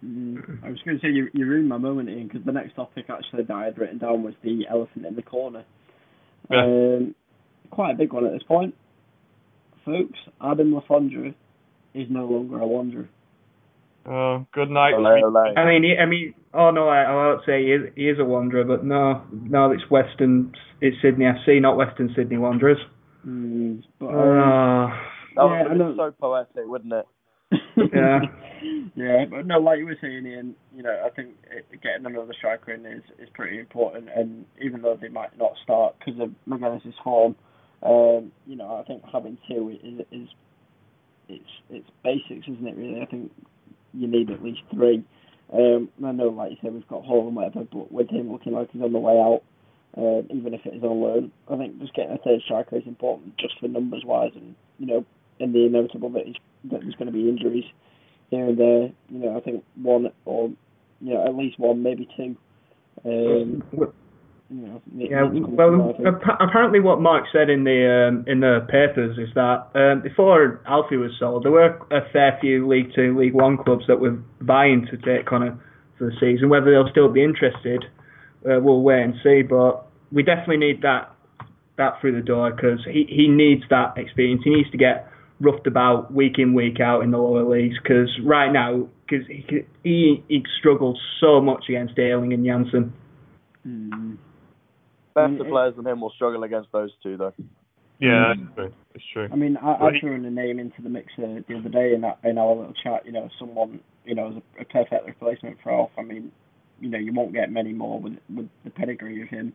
Mm, I was going to say you you ruined my moment, Ian, because the next topic actually that I had written down was the elephant in the corner. Yeah. Um, quite a big one at this point, folks. Adam Le Fondre is no longer a wanderer. Oh, good night. Olé, sweet- I mean, I mean, oh no, I, I won't say he is, he is a wanderer, but no, no, it's Western, it's Sydney FC, not Western Sydney Wanderers. Mm, but um, Ah, That would know. have been so poetic, wouldn't it? Yeah. *laughs* yeah, but no, like you were saying, Ian, you know, I think getting another striker in is, is pretty important. And even though they might not start because of Magennis's form, um, you know, I think having two is is it's it's basics, isn't it? Really, I think you need at least three. Um, I know, like you said, we've got Hall and whatever, but with him looking like he's on the way out, uh, even if it is on loan, I think just getting a third striker is important, just for numbers wise, and you know, in the inevitable that, he's, that there's going to be injuries here and there. You know, I think one or you know at least one, maybe two. Um, you know, Yeah, needs to come well, through, I think. appa- apparently what Mark said in the um, in the papers is that um, before Alfie was sold, there were a fair few League Two, League One clubs that were vying to take Connor for the season. Whether they'll still be interested, uh, we'll wait and see. But we definitely need that that through the door because he, he needs that experience. He needs to get roughed about week in week out in the lower leagues because right now because he, he he struggles so much against Ayling and Jansson. Mm. Better mean, players than him will struggle against those two, though. Yeah, that's true. It's true. I mean, I, I threw in a name into the mixer the other day in that in our little chat. You know, someone you know as a, a perfect replacement for Alf. I mean, you know, you won't get many more with with the pedigree of him.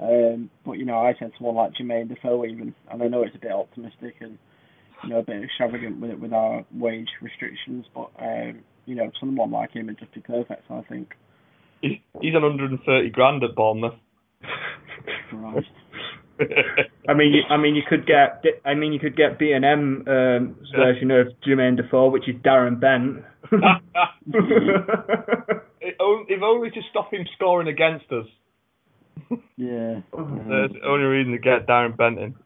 Um, but you know, I said someone like Jermaine Defoe even, and I know it's a bit optimistic and you know a bit extravagant with it with our wage restrictions, but um, you know, someone like him would just be perfect. I think. He's, he's on 130 grand at Bournemouth. Christ. *laughs* I mean, you, I mean, you could get, I mean, you could get B and M um, version of Jermaine Defoe, which is Darren Bent. *laughs* If only to stop him scoring against us. Yeah. That's the only reason to get Darren Benton.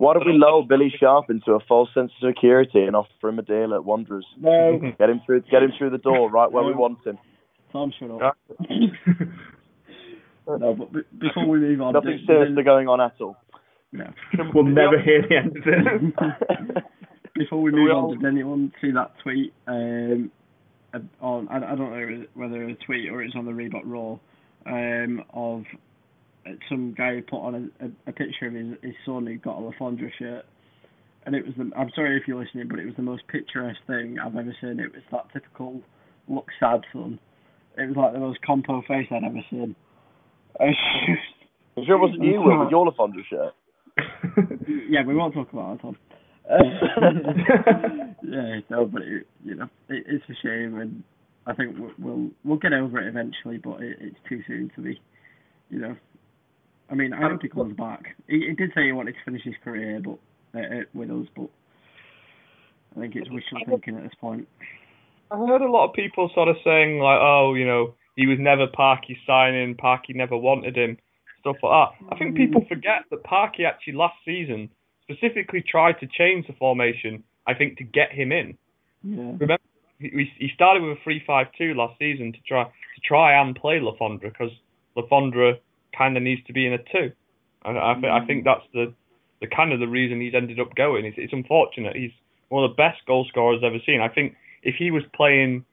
Why don't we lull Billy Sharp into a false sense of security and offer him a deal at Wanderers? No, Get him through, get him through the door right where we want him. Tom, shut up. *laughs* no, but b- before we move on, Nothing did- sinister did- going on at all. no. *laughs* we'll never *laughs* hear the end of it. Before we move we on, did anyone see that tweet? Um, on I, I don't know whether it was a tweet or it's on the Reebok Raw, um, of some guy who put on a, a, a picture of his, his son who got a Le Fondre shirt, and it was the. I'm sorry if you're listening, but it was the most picturesque thing I've ever seen. It was that typical look sad son. It was like the most compo face I'd ever seen. I'm sure it wasn't you, Will, with your Le Fondre shirt. *laughs* yeah, we won't talk about it, Tom. *laughs* *laughs* yeah, no, but it, you know, it, it's a shame, and I think we'll we'll, we'll get over it eventually. But it, it's too soon to be, you know. I mean, I hope he comes back. He, he did say he wanted to finish his career, but uh, uh, with us, but I think it's wishful thinking at this point. I heard a lot of people sort of saying like, oh, you know, he was never Parky signing, Parky never wanted him, stuff like that. I think people forget that Parky actually last season specifically tried to change the formation. I think to get him in. Yeah. Remember, he, he started with a three-five-two last season to try to try and play Le Fondre because Le Fondre kind of needs to be in a two. And I, th- I think mm. that's the the kind of the reason he's ended up going. It's, it's unfortunate. He's one of the best goal scorers I've ever seen. I think if he was playing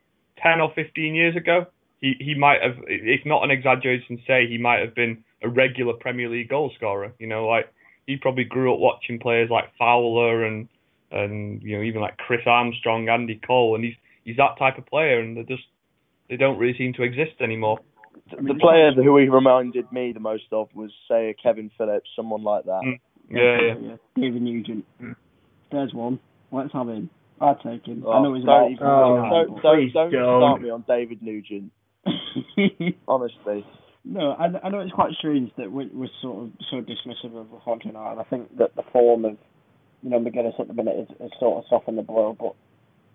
ten or fifteen years ago, he he might have. It's not an exaggeration to say he might have been a regular Premier League goal scorer. You know, like he probably grew up watching players like Fowler and and you know even like Chris Armstrong, Andy Cole, and he's he's that type of player, and they just they don't really seem to exist anymore. The player who he reminded me the most of was, say, a Kevin Phillips, someone like that. Mm. Yeah, yeah. David Nugent. There's one. Let's have him. I'd take him. I Oh, know he's don't, about even- Oh, don't, don't, please don't don't. start me on David Nugent. *laughs* Honestly, No, I, I know it's quite strange that we, we're sort of so dismissive of Le Fondre now, and I think that the form of, you know, Magennis at the minute is, is sort of softened the blow, but,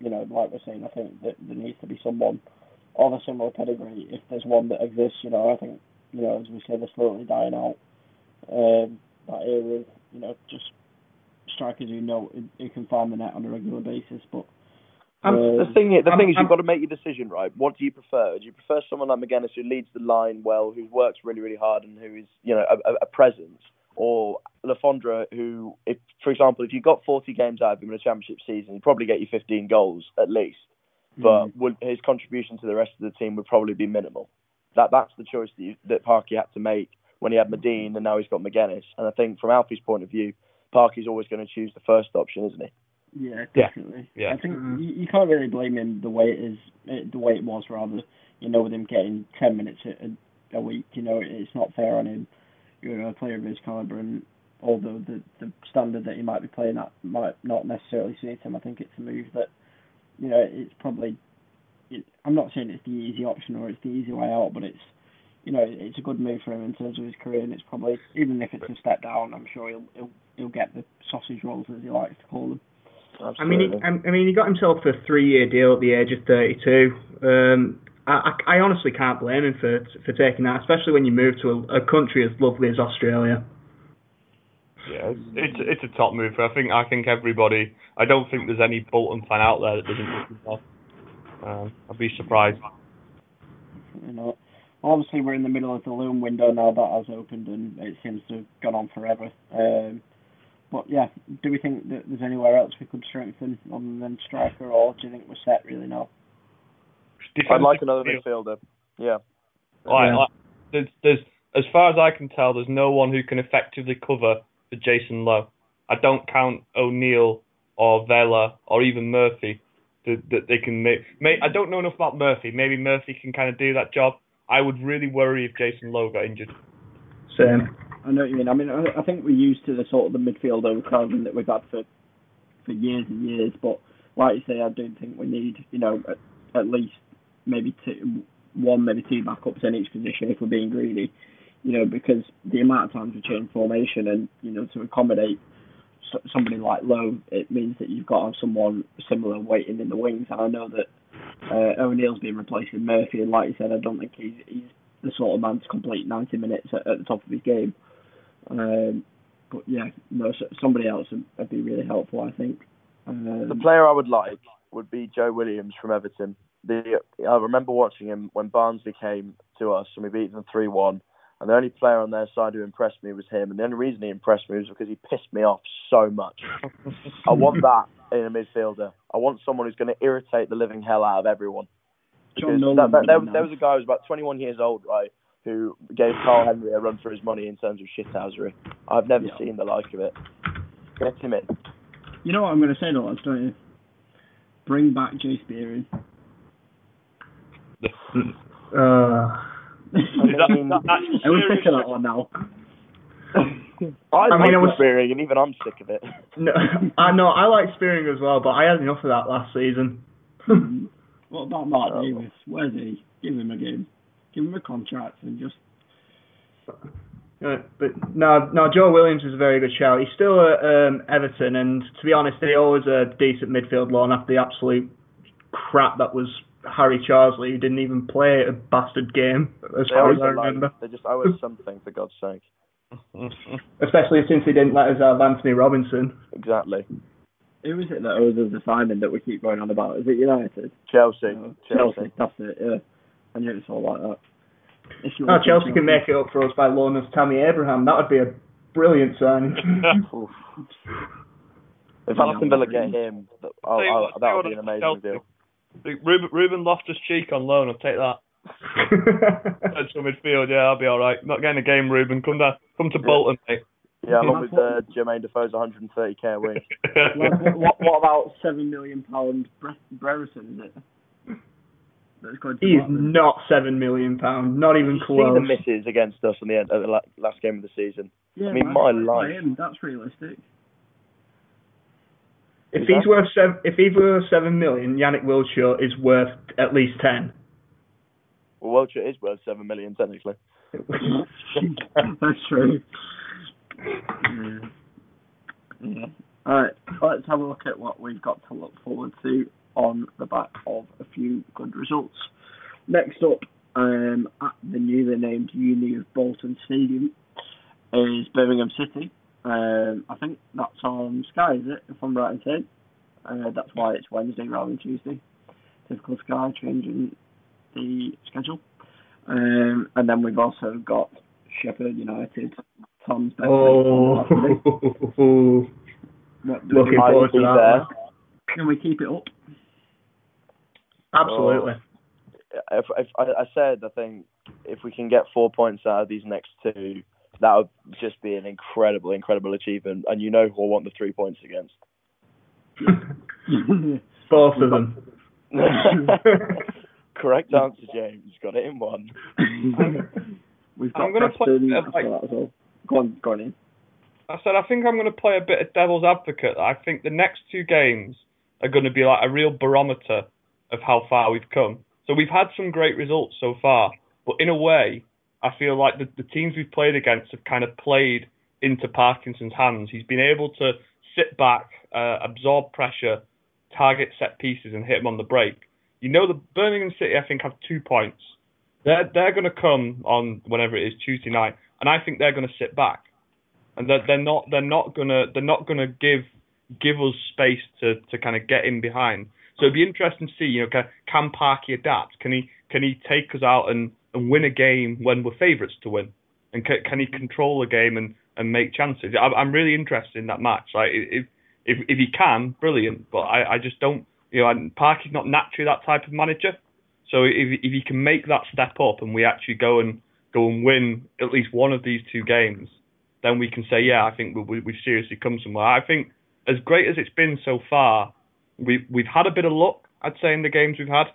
you know, like we're saying, I think that there needs to be someone of a similar pedigree, if there's one that exists, you know, I think, you know, as we say, they're slowly dying out. Um, that era of you know just strikers who know who can find the net on a regular basis. But um, the thing, the I'm, thing is, I'm, you've got to make your decision, right? What do you prefer? Do you prefer someone like Magennis who leads the line well, who works really, really hard, and who is, you know, a, a presence, or Le Fondre, who, if, for example, if you got 40 games out of him in a championship season, he'd probably get you 15 goals at least, but mm. would, his contribution to the rest of the team would probably be minimal. That that's the choice that, you, that Parky had to make when he had Madine and now he's got Magennis. And I think from Alfie's point of view, Parky's always going to choose the first option, isn't he? Yeah, definitely. Yeah. yeah. I think mm-hmm. you, you, can't really blame him the way it is, the way it was rather. You know, with him getting ten minutes a, a week, you know, it's not fair on him. You know, a player of his caliber, and although the the standard that he might be playing at might not necessarily suit him, I think it's a move that, you know, it's probably. It, I'm not saying it's the easy option or it's the easy way out, but it's you know, it's a good move for him in terms of his career, and it's probably even if it's a step down, I'm sure he'll he'll, he'll get the sausage rolls as he likes to call them. Absolutely. I mean, he, I mean, he got himself a three-year deal at the age of 32. Um, I, I, honestly can't blame him for for taking that, especially when you move to a, a country as lovely as Australia. Yeah, it's it's a top move. I think I think everybody. I don't think there's any Bolton fan out there that doesn't think Um, I'd be surprised. You know, obviously we're in the middle of the loan window now that has opened and it seems to have gone on forever. Um, but yeah, do we think that there's anywhere else we could strengthen other than striker, or do you think we're set really now? I'd like another midfielder. Yeah. Right, yeah. Like, there's, there's, as far as I can tell, there's no one who can effectively cover for Jason Lowe. I don't count O'Neill or Vela or even Murphy that, that they can make, make. I don't know enough about Murphy. Maybe Murphy can kind of do that job. I would really worry if Jason Lowe got injured. Same. I know what you mean. I mean, I, I think we're used to the sort of the midfield overcrowding that we've had for for years and years. But like you say, I don't think we need, you know, at, at least maybe two, one, maybe two backups in each position if we're being greedy. You know, because the amount of times we change formation and you know to accommodate somebody like Lowe, it means that you've got to have someone similar waiting in the wings. And I know that uh, O'Neill's been replacing Murphy, and like you said, I don't think he's he's the sort of man to complete 90 minutes at, at the top of his game. Um, but yeah, no, somebody else would, would be really helpful, I think. Um, the player I would like would be Joe Williams from Everton. The I remember watching him when Barnsley came to us and we beat them three one. And the only player on their side who impressed me was him. And the only reason he impressed me was because he pissed me off so much. *laughs* I want that in a midfielder. I want someone who's going to irritate the living hell out of everyone. Because that, that, there, there, was a guy who was about 21 years old, right, who gave Karl Henry a run for his money in terms of shithousery. I've never yeah. seen the like of it. Get him in. You know what I'm going to say to lads, don't you? Bring back Jay Spearing. *laughs* uh. I, mean, I was sick of that one now. *laughs* I, I mean, I was Spearing, and even I'm sick of it. No, I know I like Spearing as well, but I had enough of that last season. *laughs* what about Mark oh. Davis? Where's he? Give him a game. Give him a contract and just. Uh, but no, no. Joe Williams is a very good shout. He's still at um, Everton, and to be honest, he always a decent midfield loan after the absolute crap that was Harry Charsley, who didn't even play a bastard game, as they far as I remember. They just owe us *laughs* something, for God's sake. *laughs* Especially since he didn't let us have Antonee Robinson. Exactly. Who is it that owes us the signing that we keep going on about? Is it United? Chelsea. Chelsea. Chelsea. That's it. Yeah. I knew it was all like that. Oh, Chelsea can make it up for us by loaning us Tammy Abraham. That would be a brilliant signing. *laughs* if Aston Villa get him, oh, oh, that would be an amazing deal. Ruben, Ruben Loftus Cheek on loan. I'll take that. *laughs* Central midfield, yeah, I'll be all right. Not getting a game, Ruben. Come down, come to Bolton, mate. Yeah, along with uh, Jermaine Defoe's 130k a week. what, *laughs* what, what, about seven million pound Brereton? Is it? He's not seven million pound, not even you close. See the misses against us in the end, at the last game of the season. Yeah, I mean, my life. Him, that's realistic. If he's worth seven, if he's worth seven million, Yanic Wildschut is worth at least ten. Well, Wilshere is worth seven million technically. *laughs* That's true. Yeah. yeah. All right, let's have a look at what we've got to look forward to on the back of a few good results. Next up, um, at the newly named Uni of Bolton Stadium, is Birmingham City. Um, I think that's on Sky, is it? If I'm right in saying. Uh, that's why it's Wednesday rather than Tuesday. Typical Sky changing the schedule. Um, and then we've also got Sheffield United. Tom's best Oh, *laughs* What, looking forward to that. there. Can we keep it up? Absolutely. if, if I, I said I think if we can get four points out of these next two, that would just be an incredible, incredible achievement. And you know who I want the three points against. Both of them. Correct answer, James. Got it in one. *laughs* We've got I'm gonna play Preston a bit of, after like- well. Go on, go on in. I said I think I'm going to play a bit of devil's advocate. I think the next two games are going to be like a real barometer of how far we've come. So we've had some great results so far, but in a way, I feel like the, the teams we've played against have kind of played into Parkinson's hands. He's been able to sit back, uh, absorb pressure, target set pieces, and hit them on the break. You know, the Birmingham City, I think, have two points. They're they're going to come on whenever it is Tuesday night, and I think they're going to sit back and they're, they're not they're not gonna they're not gonna give give us space to, to kind of get in behind. So it'd be interesting to see, you know, can, can Parky adapt? Can he can he take us out and, and win a game when we're favourites to win? And can, can he control a game and, and make chances? I, I'm really interested in that match. Like if if if he can, brilliant. But I, I just don't, you know, and Parky's not naturally that type of manager. So if if he can make that step up and we actually go and go and win at least one of these two games, then we can say, yeah, I think we, we, we've seriously come somewhere. I think as great as it's been so far, we've we've had a bit of luck, I'd say, in the games we've had,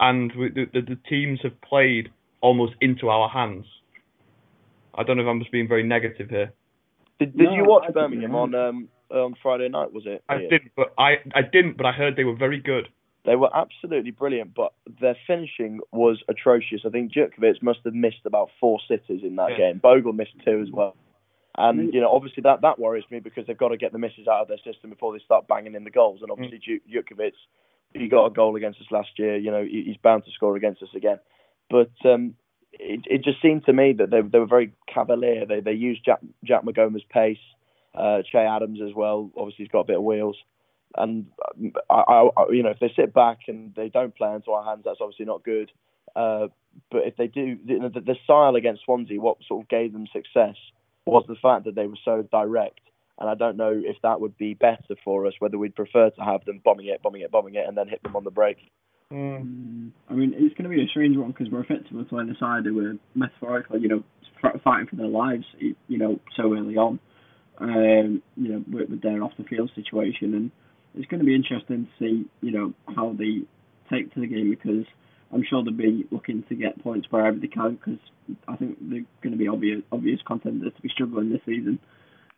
and we, the the teams have played almost into our hands. I don't know if I'm just being very negative here. Did, did No, you watch I Birmingham on um on Friday night? Was it? I Ian? didn't, but I I didn't, but I heard they were very good. They were absolutely brilliant, but their finishing was atrocious. I think Jutkiewicz must have missed about four sitters in that Yeah. game. Bogle missed two as well. And Mm. you know, obviously that that worries me because they've got to get the misses out of their system before they start banging in the goals. And obviously Dju- Jutkiewicz, he got a goal against us last year. You know, he- he's bound to score against us again. But um, it it just seemed to me that they they were very cavalier. They they used Jack Jack Maghoma's pace, uh, Che Adams as well. Obviously, he's got a bit of wheels. And I, I, I- you know, if they sit back and they don't play into our hands, that's obviously not good. Uh, but if they do, know, the, the style against Swansea, what sort of gave them success was the fact that they were so direct. And I don't know if that would be better for us, whether we'd prefer to have them bombing it, bombing it, bombing it, and then hit them on the break. Mm, I mean, it's going to be a strange one because we're effectively playing a side who were metaphorically, you know, fighting for their lives, you know, so early on. Um, you know, with, with their off the field situation, and it's going to be interesting to see, you know, how they take to the game because I'm sure they'll be looking to get points wherever they can because I think they're going to be obvious obvious contenders to be struggling this season.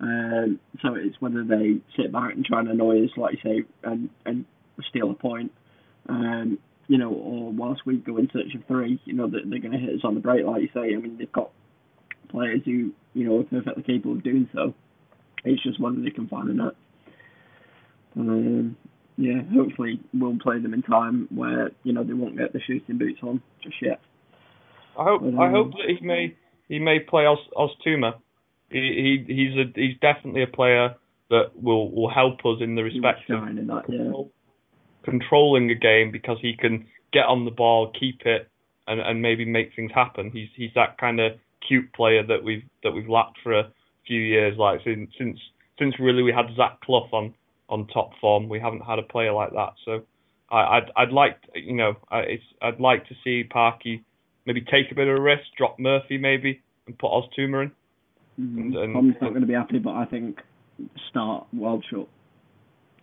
Um, so it's whether they sit back and try and annoy us, like you say, and and steal a point, um, you know, or whilst we go in search of three, you know, that they're going to hit us on the break, like you say. I mean, they've got players who, you know, are perfectly capable of doing so. It's just whether they can find a net. Um, yeah, hopefully we'll play them in time where you know they won't get the shooting boots on just yet. I hope But, I um, hope that he may he may play Os Oztumer. He, he he's a he's definitely a player that will will help us in the respect of in that, yeah. Controlling a game because he can get on the ball, keep it, and, and maybe make things happen. He's he's that kind of cute player that we've that we've lacked for a few years. Like since since since really we had Zach Clough on on top form, we haven't had a player like that. So I, I'd I'd like you know I, it's I'd like to see Parky maybe take a bit of a risk, drop Murphy maybe, and put Oztumer in. Mm, and- Tom's not going to be happy, but I think start well shut.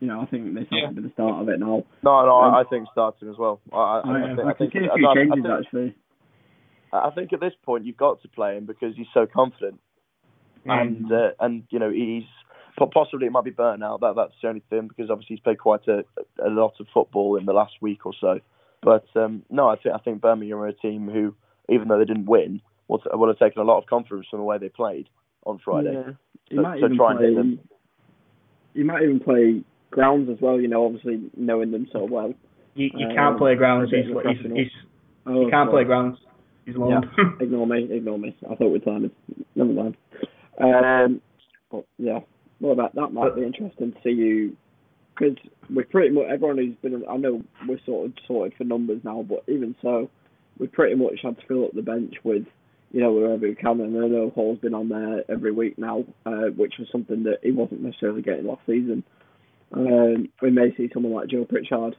You know, I think this has Yeah. be the start of it now. No, no, Um, I, think starting as well. I, I, I, I, think, I, I can think, see a few changes think, actually. I think at this point you've got to play him because he's so confident. and uh, and you know he's possibly it might be burnt out. That that's the only thing because obviously he's played quite a a lot of football in the last week or so. But um, no, I think I think Birmingham are a team who, even though they didn't win, will, t- will have taken a lot of confidence from the way they played on Friday. Yeah. He So- might so even try and hit play. them. He might even play grounds as well. You know, obviously knowing them so well. You, you Um, can't play grounds. He's, he's, he's, Oh, you can't sorry. play grounds. He's loaned. *laughs* Ignore me, ignore me. I thought we'd time it. Never mind. Um, but yeah, well that that might be interesting to see you because we're pretty much everyone who's been. I know we're sort of sorted for numbers now, but even so, we pretty much had to fill up the bench with you know wherever we can. And I know Hall's been on there every week now, uh, which was something that he wasn't necessarily getting last season. Um, we may see someone like Joe Pritchard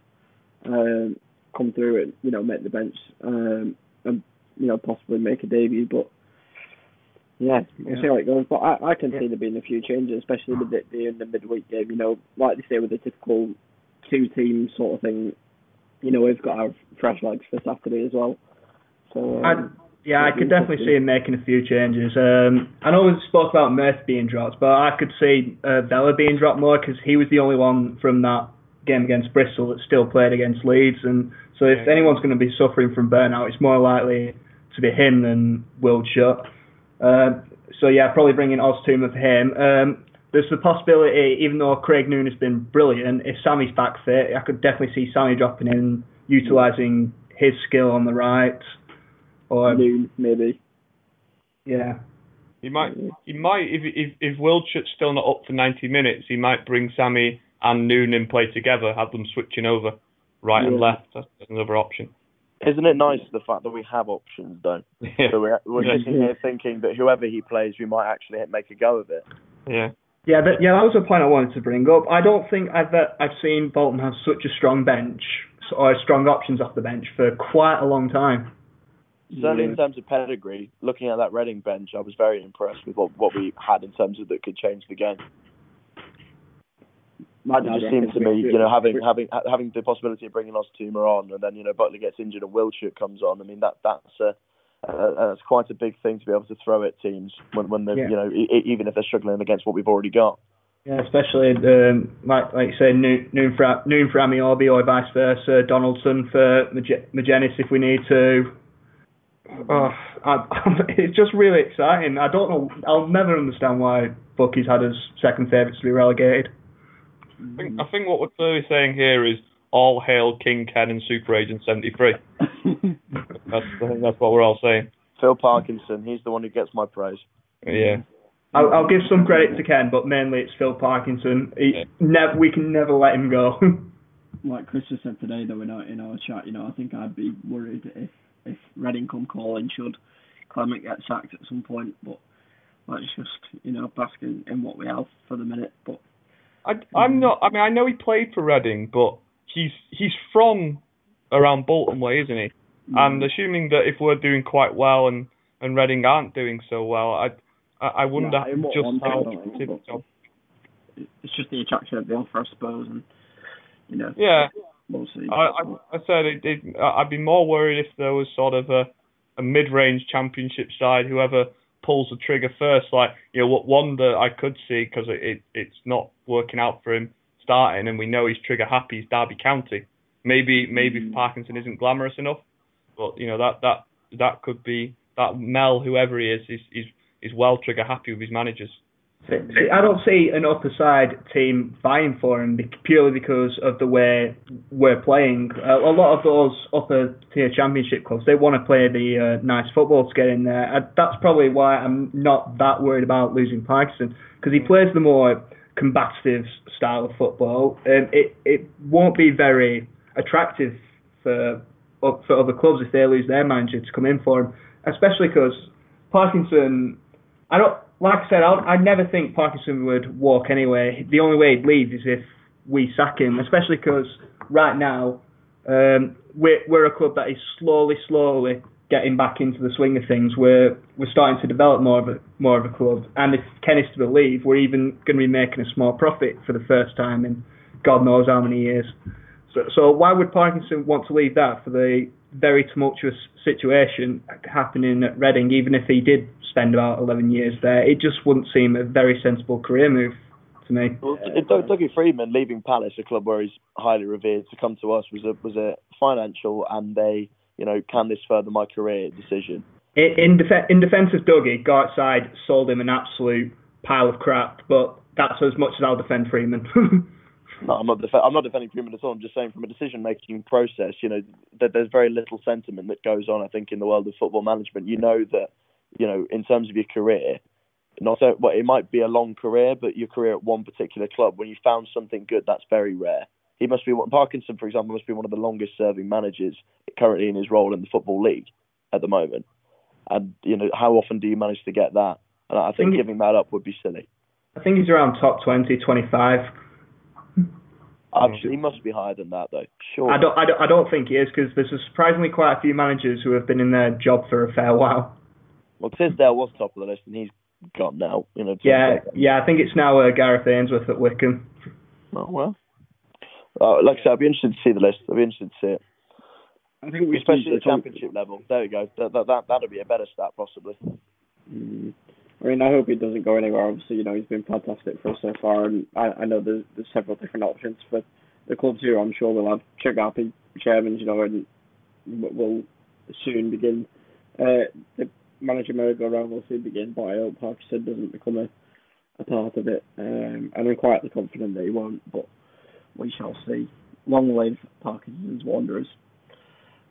um, come through and you know make the bench um, and you know possibly make a debut, but. Yeah, we'll yeah. see how it goes. But I, I can yeah. see there being a few changes, especially with it being the midweek game. You know, like they say with the typical two team sort of thing. You know, we've got our fresh legs for Saturday as well. So um, yeah, I could definitely see him making a few changes. Um, I know we spoke about Murphy being dropped, but I could see uh, Vela being dropped more because he was the only one from that game against Bristol that still played against Leeds. And so if anyone's going to be suffering from burnout, it's more likely to be him than Wildschut. Uh, so yeah, probably bringing Oztumer for him. Um, there's the possibility, even though Craig Noone has been brilliant, if Sammy's back fit, I could definitely see Sammy dropping in, utilising his skill on the right. Or Noone, maybe. Yeah. He might. He might. If if if Wildschut's still not up for 90 minutes, he might bring Sammy and Noone in play together, have them switching over right yeah. and left. That's another option. Isn't it nice the fact that we have options, though? *laughs* Yeah. So we're, we're yeah. sitting here thinking that whoever he plays, we might actually make a go of it. Yeah. Yeah, but, yeah, that was a point I wanted to bring up. I don't think I've uh, I've seen Bolton have such a strong bench or strong options off the bench for quite a long time. Certainly, in terms of pedigree, looking at that Reading bench, I was very impressed with what, what we had in terms of that could change the game. it just seems to me, you know, having having having the possibility of bringing Oztumer on, and then you know Butler gets injured and Wildschut comes on. I mean, that that's a uh, that's quite a big thing to be able to throw at teams when when they yeah. you know e- even if they're struggling against what we've already got. Yeah, especially um, like like you say, Noone, Noone for Noone for Ameobi or vice versa, Donaldson for Magennis if we need to. Oh, I, *laughs* it's just really exciting. I don't know. I'll never understand why Bucky's had his second favourites to be relegated. I think, I think what we're clearly saying here is all hail King Ken and Super Agent 73. *laughs* that's, I think that's what we're all saying. Phil Parkinson, he's the one who gets my praise. Yeah. I'll, I'll give some credit to Ken, but mainly it's Phil Parkinson. He, yeah. ne- we can never let him go. *laughs* like Chris just said today, though, in our, in our chat, you know, I think I'd be worried if, if Reading come calling should Clement get sacked at some point, but let's just, you know, basking in, what we have for the minute. But I, I'm not. I mean, I know he played for Reading, but he's he's from around Bolton way, isn't he? Mm. And assuming that if we're doing quite well and and Reading aren't doing so well, I I, I wonder yeah, just how It's just the attraction of the offer, I suppose, and you know. Yeah. We'll see. I I, I said it, it, I'd be more worried if there was sort of a a mid-range championship side, whoever pulls the trigger first. Like you know, what one that I could see because it, it it's not working out for him starting, and we know he's trigger happy. Is Derby County. Maybe maybe mm. Parkinson isn't glamorous enough, but you know that that that could be that Mel, whoever he is, is is, is well trigger happy with his managers. See, I don't see an upper side team vying for him purely because of the way we're playing. A, a lot of those upper tier championship clubs, they want to play the uh, nice football to get in there. And that's probably why I'm not that worried about losing Parkinson because he plays the more combative style of football. Um, it it won't be very attractive for for other clubs if they lose their manager to come in for him, especially because Parkinson. I don't like I said. I, I never think Parkinson would walk anyway. The only way he'd leave is if we sack him, especially because right now um, we're we're a club that is slowly, slowly getting back into the swing of things. We're we're starting to develop more of a more of a club, and if Ken is to believe, we're even going to be making a small profit for the first time in God knows how many years. So, so why would Parkinson want to leave that for the very tumultuous situation happening at Reading, even if he did spend about 11 years there? It just wouldn't seem a very sensible career move to me. Well, uh, Dougie Freedman leaving Palace, a club where he's highly revered, to come to us was a was a financial and a you know can this further my career decision. In in, def- in defence of Dougie, Gartside sold him an absolute pile of crap, but that's as much as I'll defend Freedman. *laughs* No, I'm not. Def- I'm not defending Freedman at all. I'm just saying, from a decision-making process, you know, that there's very little sentiment that goes on. I think in the world of football management, you know that, you know, in terms of your career, not so well, it might be a long career, but your career at one particular club, when you found something good, that's very rare. He must be. Parkinson, for example, must be one of the longest serving managers currently in his role in the football league at the moment. And you know, how often do you manage to get that? And I think, I think giving that up would be silly. I think he's around top 20, 25. Actually, he must be higher than that, though. Sure. I don't. I don't, I don't think he is because there's surprisingly quite a few managers who have been in their job for a fair while. Well, Tisdale was top of the list, and he's gone now. You know. Yeah, yeah. I think it's now uh, Gareth Ainsworth at Wycombe. Oh well. Uh, like I said, I'd be interested to see the list. I'd be interested to see it. I think we especially at the championship level. There we go. That that that that'd be a better stat possibly. Mm. I mean, I hope he doesn't go anywhere. Obviously, you know he's been fantastic for us so far, and I, I know there's, there's several different options for the clubs here. I'm sure we'll have check happy chairmen, you know, and we'll soon begin. Uh, the manager merry-go-round will soon begin, but I hope Parkinson doesn't become a, a part of it. Um, and I'm quietly confident that he won't, but we shall see. Long live Parkinson's Wanderers.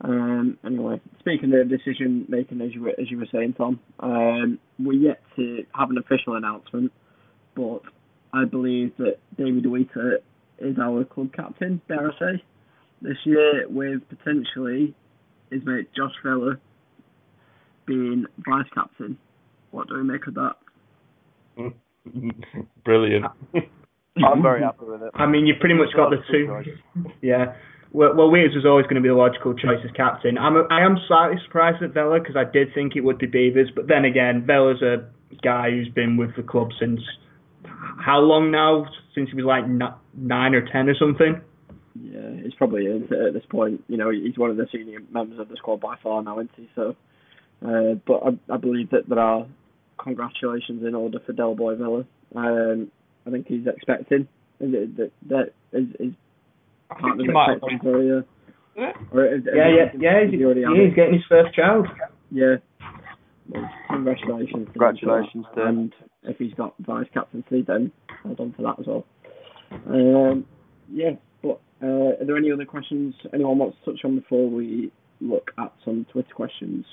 Um, anyway, speaking of decision making, as you were, as you were saying, Tom, um, we're yet to have an official announcement, but I believe that David Wheater is our club captain, dare I say, this year, with potentially his mate Josh Vela being vice captain. What do we make of that? *laughs* Brilliant. I'm very happy with it. I mean, you've pretty much got the two. Yeah. Well, well was always going to be the logical choice as captain. I'm a, I am slightly surprised at Vela because I did think it would be Beevers, but then again, Vela's a guy who's been with the club since how long now? Since he was like nine or ten or something. Yeah, he's probably at this point. You know, he's one of the senior members of the squad by far now, isn't he? So, uh, but I, I believe that there are congratulations in order for Del Boy Villa. Um, I think he's expecting that that is I think he might have for, yeah. Yeah, yeah, yeah, yeah. He's, yeah, he's getting his first child. Yeah. Well, congratulations. Congratulations to him. And if he's got vice captaincy, then hold on for that as well. Um, yeah, but uh, are there any other questions anyone wants to touch on before we look at some Twitter questions?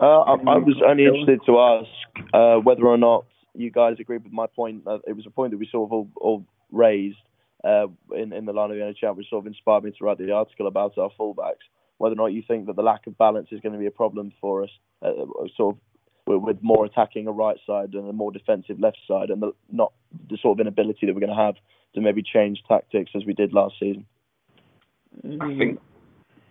Uh, I, I, was only interested to ask uh, whether or not you guys agreed with my point. That it was a point that we sort of all, all raised uh, in in the line of the chat, which sort of inspired me to write the article about our fullbacks. Whether or not you think that the lack of balance is going to be a problem for us, uh, sort of with, with more attacking a right side and a more defensive left side, and the, not the sort of inability that we're going to have to maybe change tactics as we did last season. I think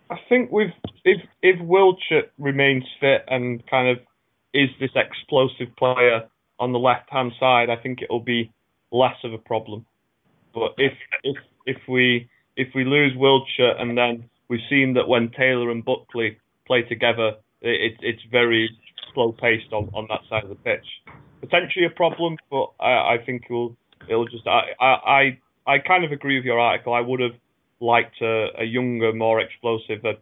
I think with if if Wildschut remains fit and kind of is this explosive player on the left hand side, I think it'll be less of a problem. But if if if we if we lose Wildschut and then we've seen that when Taylor and Buckley play together, it, it's very slow paced on, on that side of the pitch. Potentially a problem, but I, I think it'll it'll just I, I I kind of agree with your article. I would have liked a, a younger, more explosive. Uh,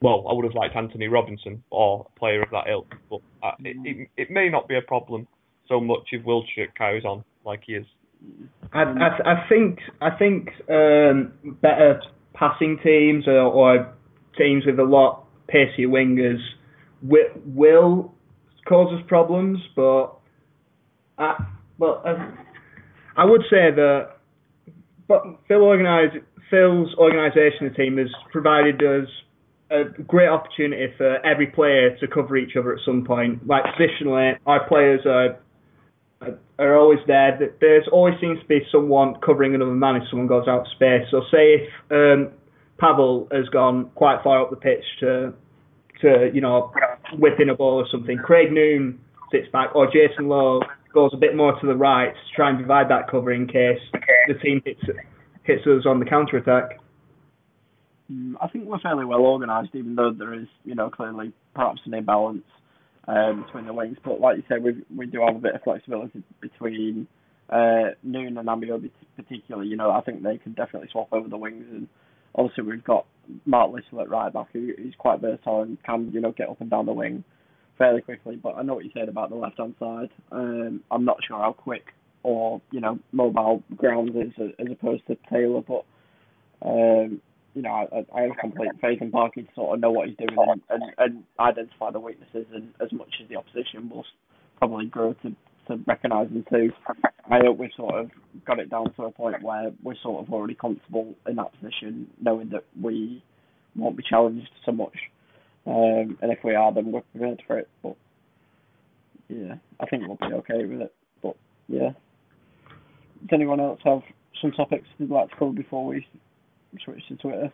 well, I would have liked Antonee Robinson or a player of that ilk, but uh, it, it, it may not be a problem so much if Wildschut carries on like he is. I, I, I think I think um, better passing teams or, or, teams with a lot pacier wingers will, will cause us problems, but I, uh, I would say that but Phil organize, Phil's organisation of the team has provided us a great opportunity for every player to cover each other at some point. Like positionally, our players are are always there. There's always seems to be someone covering another man if someone goes out of space. So say if um, Pavel has gone quite far up the pitch to to you know whip in a ball or something, Craig Noone sits back or Jason Lowe goes a bit more to the right to try and provide that cover in case the team hits hits us on the counter attack. Mm, I think we're fairly well organised, even though there is, you know, clearly perhaps an imbalance um, between the wings. But like you said, we we do have a bit of flexibility between uh, Noone and Ameobi particularly. You know, I think they can definitely swap over the wings, and obviously we've got Mark Little at right back, who is quite versatile and can you know get up and down the wing fairly quickly. But I know what you said about the left hand side. Um, I'm not sure how quick or you know mobile Grounds is as opposed to Taylor, but um, you know, I, I have complete faith in Parky to sort of know what he's doing and, and, and identify the weaknesses, and as much as the opposition will probably grow to to recognise them too. I hope we've sort of got it down to a point where we're sort of already comfortable in that position, knowing that we won't be challenged so much. Um, and if we are, then we're prepared for it. But yeah, I think we'll be okay with it. But yeah, does anyone else have some topics they'd like to cover before we switch to Twitter?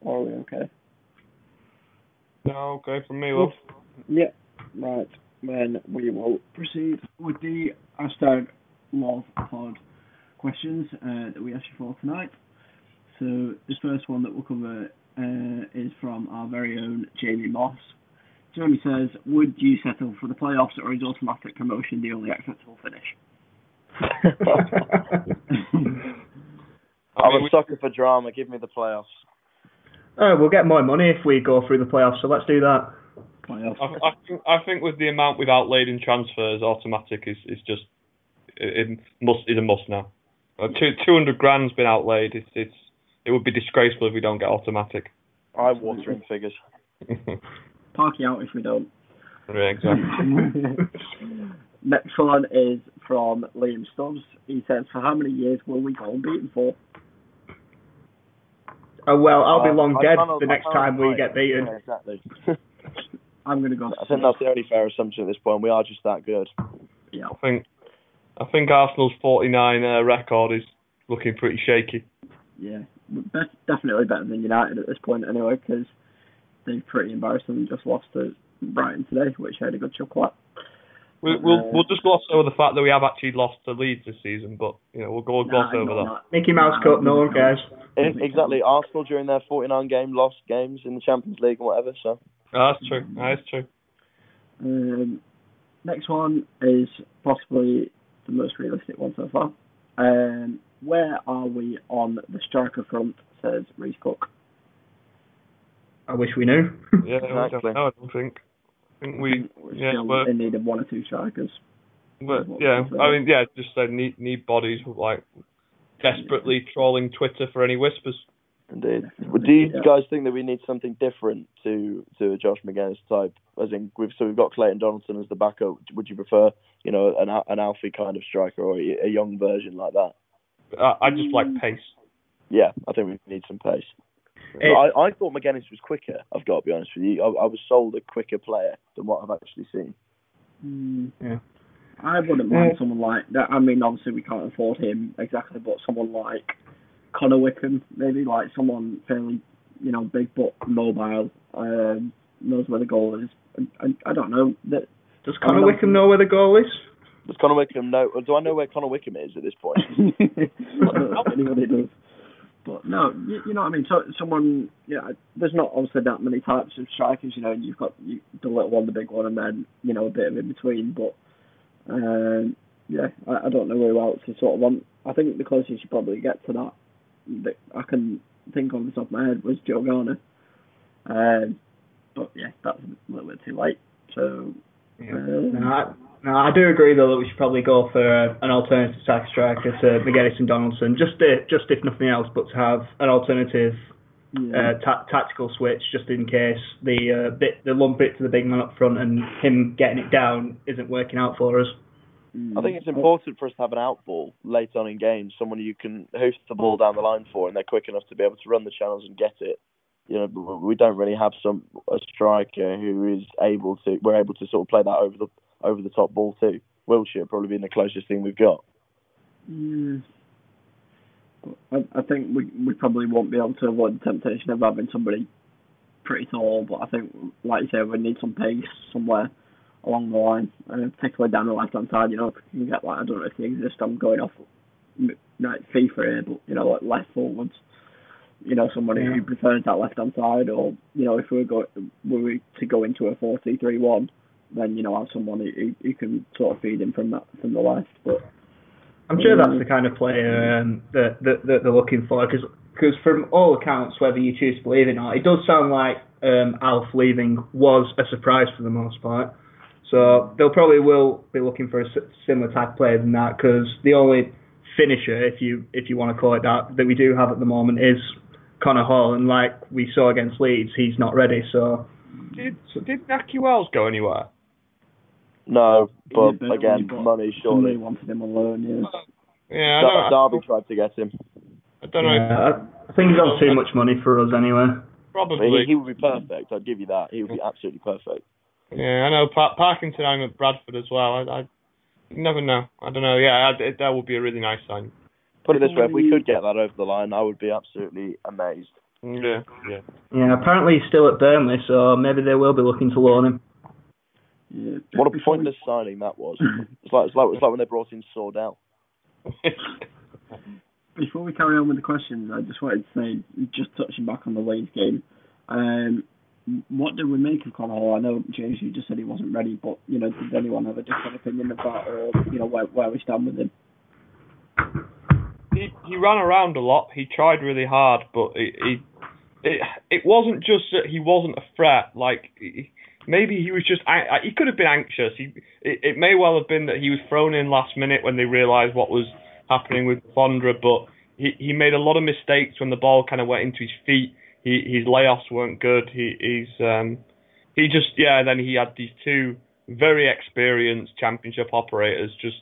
Or are we okay? No, okay for me, love. Yeah, right. Then we will proceed with the hashtag love pod questions uh, that we asked you for tonight. So this first one that we'll cover uh, is from our very own Jamie Moss. Jamie says, "Would you settle for the playoffs, or is automatic promotion the only acceptable finish?" *laughs* *laughs* *laughs* I'm a sucker for drama. Give me the playoffs. Oh, we'll get more money if we go through the playoffs, so let's do that. I, I, think, I think with the amount we've outlaid in transfers, automatic is, is just it, it must is a must now. Uh, two two hundred grand's been outlaid. It's it's it would be disgraceful if we don't get automatic. I'm watering figures. *laughs* Parky out if we don't. yeah, exactly. *laughs* Next one is from Liam Stubbs. He says, "For how many years will we go unbeaten for?" Oh well, I'll be Um, long I dead cannot- the next time we fight. get beaten. Yeah, exactly. *laughs* I'm gonna go. I think that's the only fair assumption at this point. We are just that good. yeah. I think I think Arsenal's forty nine uh, record is looking pretty shaky. Yeah, Best, definitely better than United at this point anyway, because they've pretty embarrassingly just lost to Brighton today, which I had a good chuckle at. We, we'll Uh, we'll just gloss over the fact that we have actually lost to Leeds this season, but you know we'll go gloss Nah, over that. not- Mickey Mouse nah, Cup, no one cares. E- exactly. Arsenal during their 49 game lost games in the Champions League and whatever. So Oh, that's true. That's true. Um, next one is possibly the most realistic one so far. Um, where are we on the striker front? Says Reece Cook. I wish we knew. Yeah, Exactly. don't. I don't think. I think we We're yeah, still but, in need of one or two strikers. but yeah. I mean, yeah, just say need need bodies like desperately trolling Twitter for any whispers. indeed. Definitely, Do you yeah. guys think that we need something different to to a Josh Magennis type? As in, we've so we've got Clayton Donaldson as the backup. Would you prefer, you know, an Al- an Alfie kind of striker or a, a young version like that? I, I just like pace. Yeah, I think we need some pace. It- I, I thought Magennis was quicker. I've got to be honest with you. I, I was sold a quicker player than what I've actually seen. Mm, Yeah. I wouldn't mind Yeah. someone like that. I mean, obviously we can't afford him exactly, but someone like Connor Wickham, maybe like someone fairly, you know, big but mobile, um, knows where the goal is. And, and I don't know that. Does Connor Wickham know where the goal is? Does Connor Wickham know? or Do I know where Connor Wickham is at this point? *laughs* I don't know if anybody does. But no, you, you know what I mean. So someone, yeah, there's not obviously that many types of strikers. You know, you've got you, the little one, the big one, and then you know a bit of in between. But um, yeah, I, I don't know who else to sort of want. I think the closest you probably get to that that I can think of the top of my head was Joe Garner. Um, but yeah, that's a little bit too late. So Yeah. uh, No, no, I do agree though that we should probably go for uh, an alternative attack striker to Magennis and Donaldson, just to, just if nothing else, but to have an alternative yeah, uh, ta- tactical switch just in case the uh, bit the lump it to the big man up front and him getting it down isn't working out for us. mm. I think it's important for us to have an out ball late on in games, someone you can hoof the ball down the line for, and they're quick enough to be able to run the channels and get it. You know, we don't really have some a striker who is able to. We're able to sort of play that over the over the top ball too. Wildschut probably being the closest thing we've got. Mm. I, I think we we probably won't be able to avoid the temptation of having somebody pretty tall, but I think, like you say, we need some pace somewhere along the line, uh, particularly down the left hand side. You know, if we can get like I don't know if they exist. I'm going off m- like FIFA here, but you know, like left forwards. You know, somebody Yeah. who prefers that left hand side, or you know, if we were go were we to go into a four two three one, then you know have someone who, who, who can sort of feed him from that from the left. But I'm sure that's the kind of player um, that, that that they're looking for because because from all accounts, whether you choose to believe it or not, it does sound like um, Alf leaving was a surprise for the most part. So they'll probably will be looking for a similar type of player than that because the only finisher, if you if you want to call it that, that we do have at the moment is Connor Hall, and like we saw against Leeds, he's not ready. So did did Nakhi Wells go anywhere? No, but Yeah, again, but money Somebody surely. wanted him on loan, yeah. Yeah, I Dar- don't, Derby tried to get him. I don't know. yeah, I, I think he's on too much money for us anyway. Probably. he, he would be perfect. I'd give you that. He would be absolutely perfect. Yeah, I know. Pa- Parkinson, I'm at Bradford as well. I, I you never know. I don't know. Yeah, I, it, that would be a really nice sign. Put it this way: if we could get that over the line, I would be absolutely amazed. Yeah, yeah. Yeah, apparently he's still at Burnley, so maybe they will be looking to loan him. Yeah. What a Before we- pointless signing that was. *laughs* It's like it's like it's like when they brought in Sordell. *laughs* Before we carry on with the questions, I just wanted to say, just touching back on the Leeds game, um, what did we make of Connor Hall? I know James, you just said he wasn't ready, but you know, did anyone have a different opinion about, or you know, where where we stand with him? he he ran around a lot. He tried really hard, but he, he it it wasn't just that he wasn't a threat. Like he, maybe he was just an- he could have been anxious. He it, it may well have been that he was thrown in last minute when they realised what was happening with Fondra, but he he made a lot of mistakes when the ball kind of went into his feet. He his layoffs weren't good. He he's um he just yeah. Then he had these two very experienced championship operators just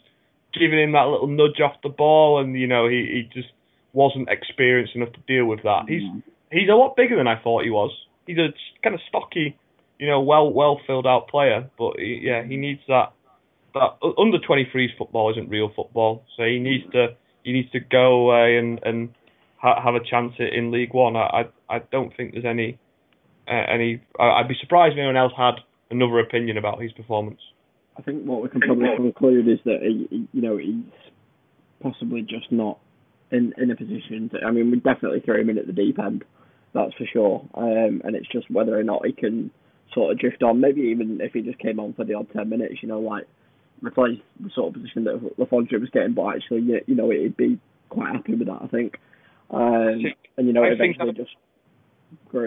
giving him that little nudge off the ball, and you know he he just wasn't experienced enough to deal with that. He's he's a lot bigger than I thought he was. He's a kind of stocky, you know, well well filled out player, but he, yeah, he needs that. That under 23s football isn't real football, so he needs to he needs to go away and and ha- have a chance in League One. I I, I don't think there's any uh, any. I- I'd be surprised if anyone else had another opinion about his performance. I think what we can probably *coughs* conclude is that he, he- you know he's possibly just not in in a position to. I mean, we definitely throw him in at the deep end, that's for sure. Um, and it's just whether or not he can sort of drift on. Maybe even if he just came on for the odd ten minutes, you know, like replace the sort of position that Le Fondre was getting. But actually, you, you know, he'd be quite happy with that. I think. Um, and you know, I think eventually just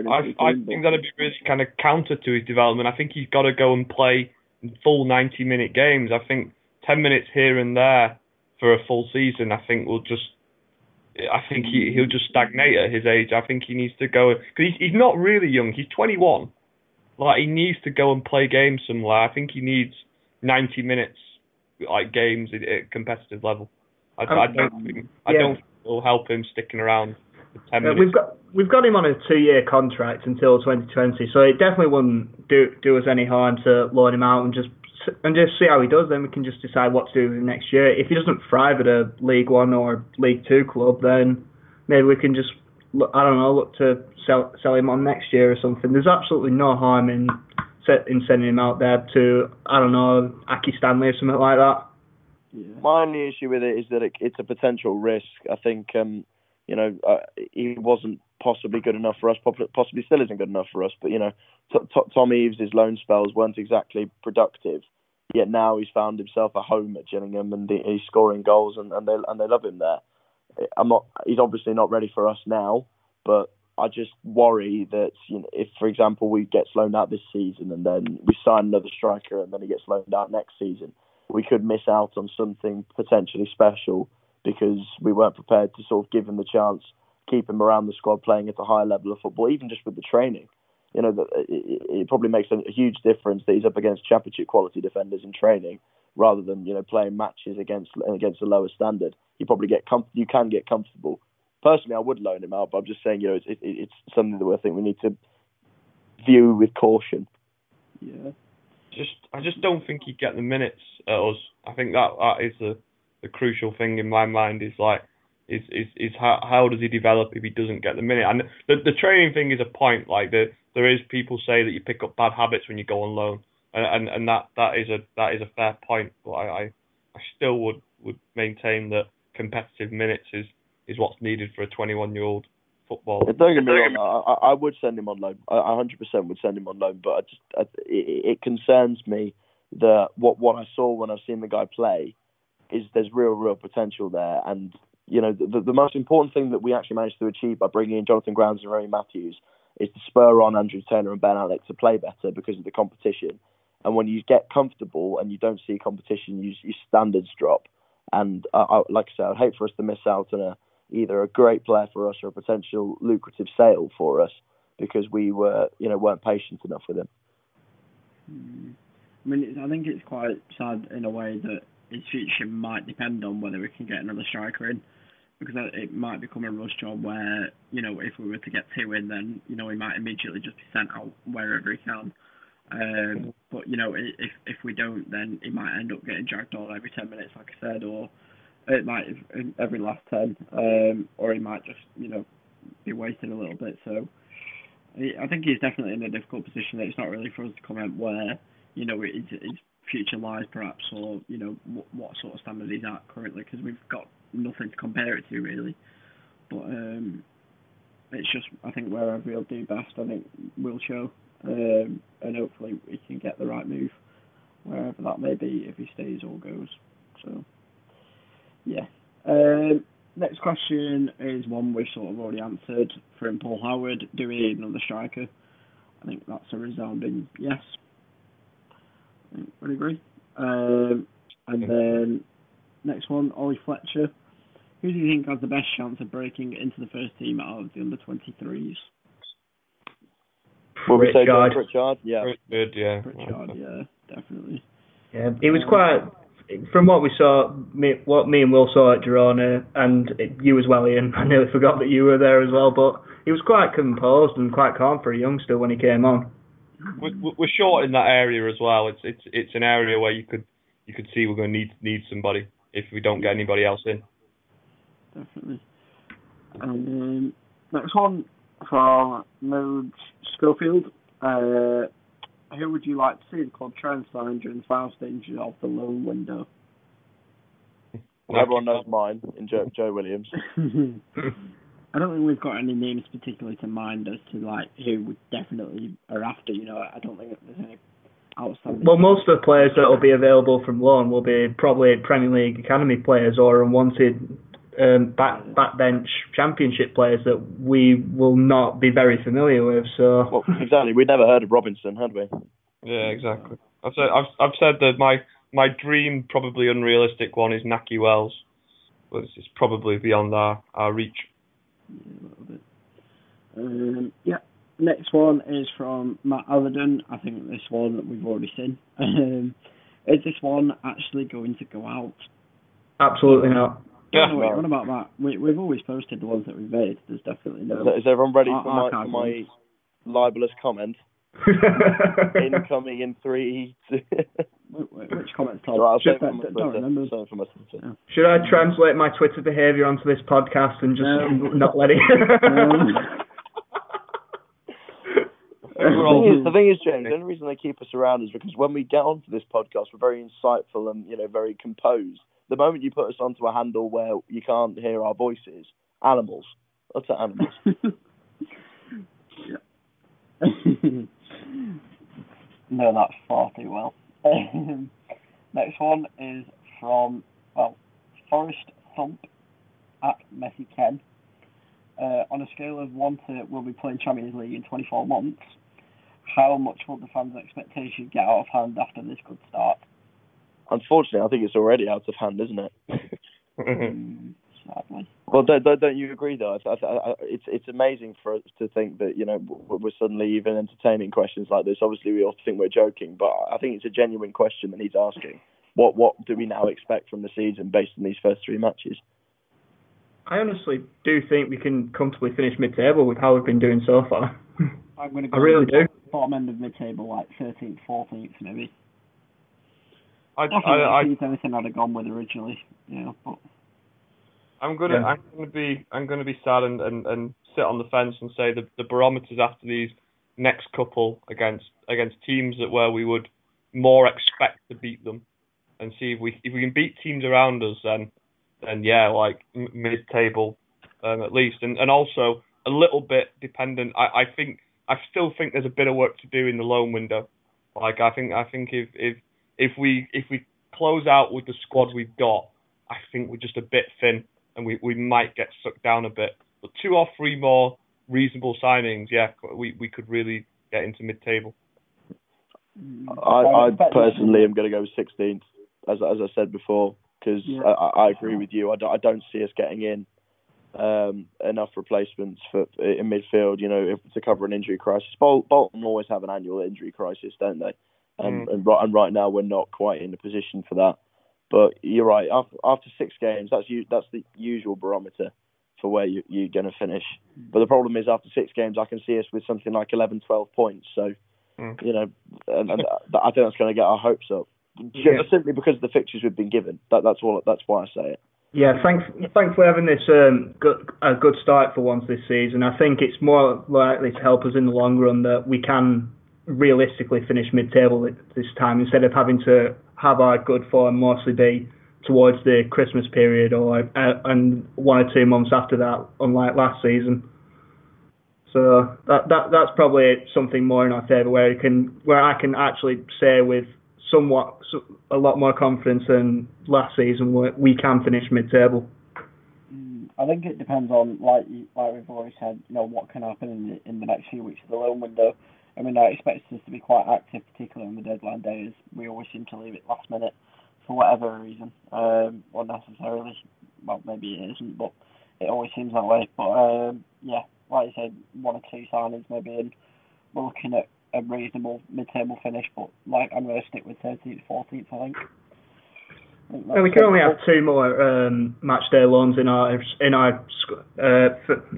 I, the I team, think that'd be really kind of counter to his development. I think he's got to go and play full 90 minute games. I think 10 minutes here and there for a full season, I think will just. I think he he'll just stagnate at his age. I think he needs to go because he's he's not really young. He's 21. Like he needs to go and play games somewhere. I think he needs 90 minutes like games at, at competitive level. I, I don't think I Yeah. don't think it'll help him sticking around for 10 Uh, minutes. we've got we've got him on a two year contract until 2020, so it definitely wouldn't do do us any harm to loan him out and just and just see how he does. Then we can just decide what to do with him next year. If he doesn't thrive at a League One or League Two club, then maybe we can just I don't know look to sell sell him on next year or something. There's absolutely no harm in set in sending him out there to I don't know Accy Stanley or something like that. yeah. My only issue with it is that it, it's a potential risk. I think, um, you know, uh, he wasn't possibly good enough for us. Possibly still isn't good enough for us. But you know, t- t- Tom Eaves' loan spells weren't exactly productive. Yet now he's found himself a home at Gillingham and he's scoring goals and, and they and they love him there. I'm not. He's obviously not ready for us now, but I just worry that you know, if, for example, we get loaned out this season and then we sign another striker and then he gets loaned out next season, we could miss out on something potentially special because we weren't prepared to sort of give him the chance, keep him around the squad playing at a high level of football, even just with the training. You know, that it, it probably makes a huge difference that he's up against championship quality defenders in training rather than you know playing matches against against a lower standard. You probably get com- you can get comfortable. Personally, I would loan him out, but I'm just saying, you know, it's it, it's something that I think we need to view with caution. Yeah. just I just don't think he'd get the minutes at us. I think that that is the the crucial thing in my mind is like is is is how how does he develop if he doesn't get the minute? And the the training thing is a point. Like the there is people say that you pick up bad habits when you go on loan, and and, and that that is a that is a fair point. But I, I I still would would maintain that competitive minutes is is what's needed for a 21 year old footballer. Don't get me wrong, I, I I would send him on loan. I I 100% would send him on loan, but I just I, it, it concerns me that what what I saw when I've seen the guy play is there's real real potential there, and you know the, the most important thing that we actually managed to achieve by bringing in Jonathan Grounds and Remi Matthews is to spur on Andrew Taylor and Ben Alnwick to play better because of the competition. And when you get comfortable and you don't see competition, you, your standards drop. And I, I, like I said, I'd hate for us to miss out on a either a great player for us or a potential lucrative sale for us because we were, you know, weren't patient enough with him. Hmm. I mean, I think it's quite sad in a way that his future might depend on whether we can get another striker in, because it might become a rush job where you know if we were to get two in, then you know he might immediately just be sent out wherever he can. Um, but you know, if if we don't, then he might end up getting dragged on every ten minutes, like I said, or it might every last ten, um, or he might just you know be wasted a little bit. So I think he's definitely in a difficult position. It's not really for us to comment where you know his, his future lies, perhaps, or you know what, what sort of standard he's at currently, because we've got nothing to compare it to really. But um, it's just I think wherever he'll do best, I think we'll show um, and hopefully we can get the right move wherever that may be if he stays or goes. So, yeah. Um, next question is one we've sort of already answered from Paul Howard. Do we need another striker? I think that's a resounding yes. I would agree. Um, and then next one, Ollie Fletcher. Who do you think has the best chance of breaking into the first team out of the under 23s? What we say, Pritchard. Pritchard? Yeah. Good, yeah. Pritchard, yeah, definitely. Yeah, it was quite. From what we saw, me, what me and Will saw at Girona, and you as well, Ian. *laughs* I nearly forgot that you were there as well, but he was quite composed and quite calm for a youngster when he came on. We're, we're short in that area as well. It's it's it's an area where you could you could see we're going to need need somebody if we don't get anybody else in. Definitely. Um, next one from Mode Schofield. Uh, who would you like to see the club try and sign during the final stages of the loan window? Well, everyone knows mine in Joe, Joe Williams. *laughs* I don't think we've got any names particularly to mind as to like who we definitely are after. You know, I don't think there's any outstanding. Well, most of the players that will be available from loan will be probably Premier League academy players or unwanted um, back backbench championship players that we will not be very familiar with. So Well, exactly. We'd never heard of Robinson, had we? Yeah, exactly. I've said I've I've said that my my dream, probably unrealistic one, is Nakhi Wells, but it's, it's probably beyond our our reach. Yeah, a little bit. Um, yeah. Next one is from Matt Allerton. I think this one that we've already seen. *laughs* Um, is this one actually going to go out? absolutely not. Yeah. No, wait, what about that? We, we've always posted the ones that we've made. There's definitely no. Is, is everyone ready for my, for my libelous comment? *laughs* Incoming in three. two- Wait, wait, which comments, Tom? Right, I'll Just save it don't, for my don't Twitter. remember. Save it for my Twitter. Should I translate my Twitter behaviour onto this podcast and just No. *laughs* not let it? *laughs* The thing, is, the thing is, James, the only reason they keep us around is because when we get onto this podcast, we're very insightful and you know very composed. The moment you put us onto a handle where you can't hear our voices, animals, utter animals. *laughs* *laughs* no, that's far too well. Um, *laughs* Next one is from, well, Forest Thump at Messi Ken. Uh, on a scale of 1 to we'll be playing Champions League in 24 months, how much will the fans' expectations get out of hand after this good start? Unfortunately, I think it's already out of hand, isn't it? Sadly. *laughs* Well, don't, don't, don't you agree though? I, I, I, it's it's amazing for us to think that you know we're suddenly even entertaining questions like this. Obviously, we all think we're joking, but I think it's a genuine question that he's asking. What what do we now expect from the season based on these first three matches? I honestly do think we can comfortably finish mid-table with how we've been doing so far. I'm going *laughs* to I go really do. bottom end of mid-table, like 13th, 14th maybe. I, Definitely I, I, exceeds anything I'd have gone with originally. Yeah, but I'm gonna Yeah. I'm gonna be I'm gonna be sad and, and, and sit on the fence and say the the barometers after these next couple against against teams that where we would more expect to beat them and see if we if we can beat teams around us then then yeah like mid table um, at least and and also a little bit dependent I, I think I still think there's a bit of work to do in the loan window like I think I think if if if we if we close out with the squad we've got I think we're just a bit thin and we, we might get sucked down a bit. But two or three more reasonable signings, yeah, we, we could really get into mid table. I, I personally am going to go 16th, as as I said before, because Yeah. I, I I agree with you. I don't, I don't see us getting in um, enough replacements for in midfield, you know, if, to cover an injury crisis. Bol- Bolton always have an annual injury crisis, don't they? And, mm. and, right, and right now we're not quite in a position for that. But you're right. After, after six games, that's you, that's the usual barometer for where you, you're going to finish. Mm. But the problem is, after six games, I can see us with something like 11, 12 points. So, mm. you know, and, and I think that's going to get our hopes up. Yeah. Simply because of the fixtures we've been given. That, that's all. That's why I say it. Yeah, thanks, thanks for having this um, good, a good start for once this season. I think it's more likely to help us in the long run that we can realistically finish mid-table this time instead of having to have our good form mostly be towards the Christmas period or uh, and one or two months after that, unlike last season. So that that that's probably something more in our favour where you can where I can actually say with somewhat a lot more confidence than last season. We can finish mid-table. Mm, I think it depends on, like like we've already said, you know, what can happen in the, in the next few weeks of the loan window. I mean, I expect us to be quite active, particularly on the deadline days. We always seem to leave it last minute for whatever reason, um, unnecessarily. Well, maybe it isn't, but it always seems that way. But um, yeah, like I said, one or two signings maybe, and we're looking at a reasonable mid-table finish, but like I'm going to stick with 13th, 14th. I think. Well, we can only have two more um, match day loans in our in our uh,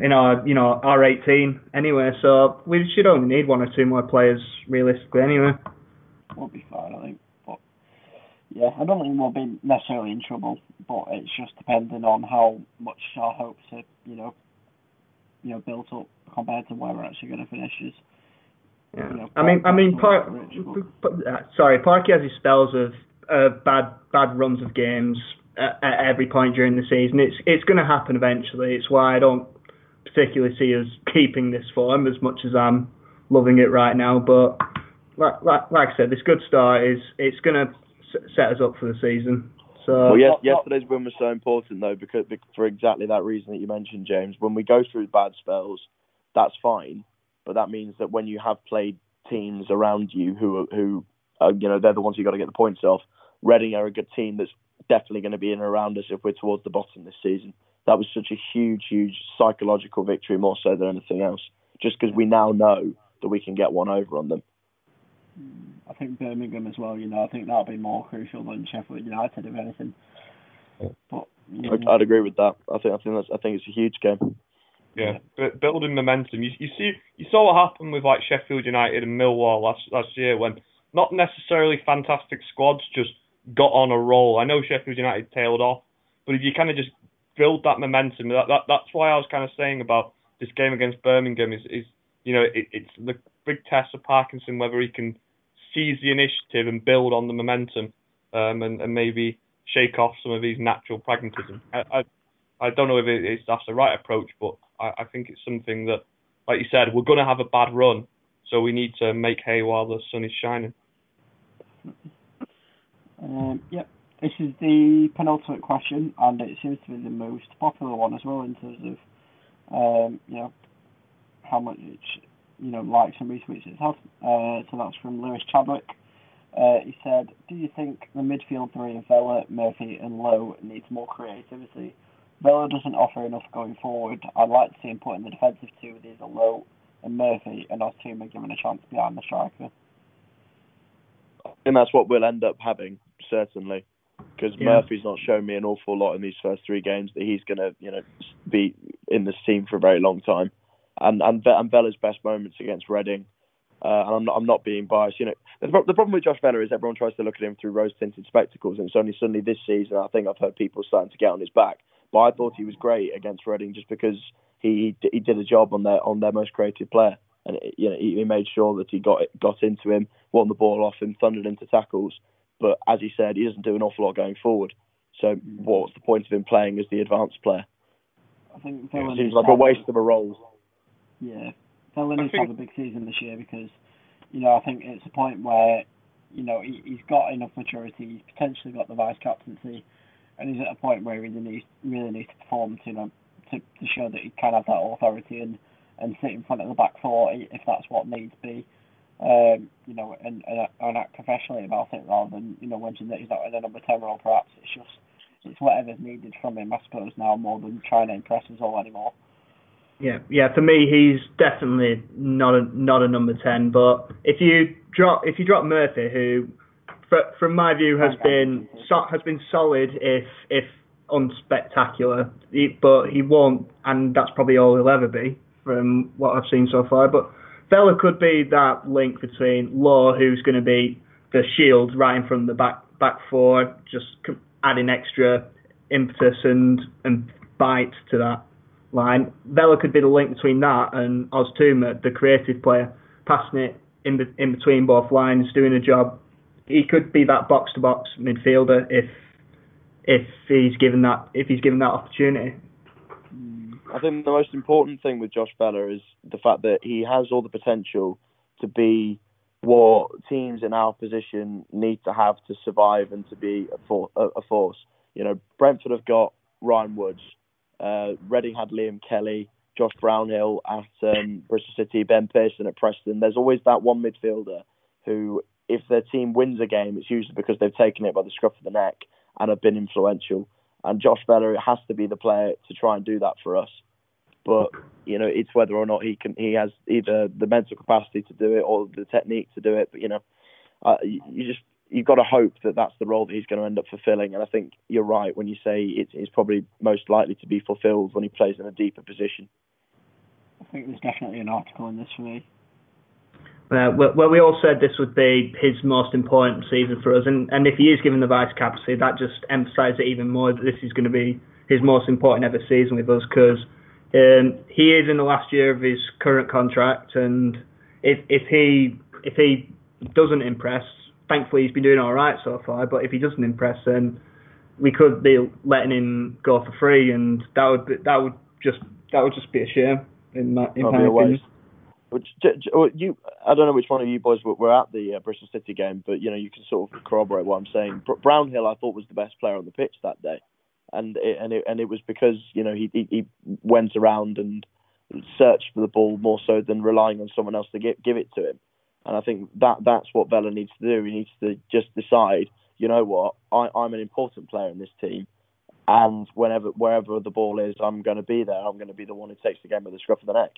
in our you know R eighteen anyway, so we should only need one or two more players realistically anyway. We'll be fine, I think. But yeah, I don't think we'll be necessarily in trouble, but it's just depending on how much our hopes are, you know, you know, built up compared to where we're actually going to finish. Is yeah. You know, I mean, I mean, Park, sorry, Parky has his spells of bad bad runs of games at, at every point during the season. It's it's going to happen eventually. It's why I don't particularly see us *laughs* keeping this form as much as I'm loving it right now. But like like, like I said, this good start is it's going to set us up for the season. So well, yes, yesterday's win was so important though because for exactly that reason that you mentioned, James. When we go through bad spells, that's fine but that means that when you have played teams around you who who are, you know they're the ones you got to get the points off. Reading are a good team that's definitely going to be in and around us if we're towards the bottom this season. That was such a huge, huge psychological victory, more so than anything else. Just because we now know that we can get one over on them. I think Birmingham as well. You know, I think that'll be more crucial than Sheffield United, if anything. But you know. I'd agree with that. I think I think that's I think it's a huge game. Yeah, but building momentum. You you see you saw what happened with like Sheffield United and Millwall last last year when not necessarily fantastic squads just got on a roll. I know Sheffield United tailed off, but if you kind of just build that momentum, that, that that's why I was kind of saying about this game against Birmingham is is you know it, it's the big test of Parkinson whether he can seize the initiative and build on the momentum um, and, and maybe shake off some of his natural pragmatism. I, I I don't know if it's that's the right approach, but I, I think it's something that, like you said, we're going to have a bad run, so we need to make hay while the sun is shining. Um, yep, this is the penultimate question, and it seems to be the most popular one as well in terms of, um, you know, how much you know likes and retweets it's had. Uh, so that's from Lewis Chadwick. Uh, he said, "Do you think the midfield three of Vela, Murphy, and Lowe needs more creativity?" Vela doesn't offer enough going forward. I'd like to see him put in the defensive two with either Lowe and Murphy, and are given a chance behind the striker. And that's what we'll end up having, certainly, because yeah. Murphy's not shown me an awful lot in these first three games that he's going to, you know, be in this team for a very long time. And and, and Vela's best moments against Reading, uh, and I'm not, I'm not being biased. You know, the, the problem with Josh Vela is everyone tries to look at him through rose-tinted spectacles, and it's only suddenly this season I think I've heard people starting to get on his back. But I thought he was great against Reading just because he he did a job on their on their most creative player, and you know he made sure that he got got into him, won the ball off him, thundered into tackles. But as he said, he doesn't do an awful lot going forward. So what's the point of him playing as the advanced player? I think it seems like a waste of a role. Yeah, Vela needs to have a big season this year because you know I think it's a point where you know he, he's got enough maturity. He's potentially got the vice captaincy and he's at a point where he really needs really needs to perform to you know to, to show that he can have that authority and and sit in front of the back four if that's what needs to be. Um, you know, and, and, and act professionally about it rather than you know mention that he's not in a number ten role. Perhaps it's just it's whatever's needed from him, I suppose, now more than trying to impress us all anymore. Yeah, yeah. For me, he's definitely not a not a number ten. But if you drop if you drop Murphy, who, for, from my view, has been so, has been solid, if if unspectacular, he, but he won't, and that's probably all he'll ever be from what I've seen so far. But Vela could be that link between Lowe, who's going to be the shield right in of the back back four, just adding extra impetus and and bite to that line. Vela could be the link between that and Oztumer, the creative player, passing it in in between both lines, doing a job. He could be that box to box midfielder if if he's given that if he's given that opportunity. I think the most important thing with Josh Vela is the fact that he has all the potential to be what teams in our position need to have to survive and to be a, for, a, a force. You know, Brentford have got Ryan Woods, uh, Reading had Liam Kelly, Josh Brownhill at um, Bristol City, Ben Pearson at Preston. There's always that one midfielder who, if their team wins a game, it's usually because they've taken it by the scruff of the neck and have been influential. And Josh Vela has to be the player to try and do that for us. But you know, it's whether or not he can. He has either the mental capacity to do it or the technique to do it. But you know, uh, you, you just you've got to hope that that's the role that he's going to end up fulfilling. And I think you're right when you say it is probably most likely to be fulfilled when he plays in a deeper position. I think there's definitely an article in this for me. Uh, well, we all said this would be his most important season for us, and, and if he is given the vice captaincy, that just emphasises it even more that this is going to be his most important ever season with us because um, he is in the last year of his current contract, and if if he if he doesn't impress, thankfully he's been doing all right so far. But if he doesn't impress, then we could be letting him go for free, and that would be, that would just that would just be a shame in my in my opinion. Which, you, I don't know which one of you boys were at the uh, Bristol City game, but you know you can sort of corroborate what I'm saying. Brownhill, I thought was the best player on the pitch that day, and it, and it, and it was because you know he, he, he went around and searched for the ball more so than relying on someone else to give give it to him. And I think that that's what Vela needs to do. He needs to just decide, you know what, I, I'm an important player in this team, and whenever wherever the ball is, I'm going to be there. I'm going to be the one who takes the game by the scruff of the neck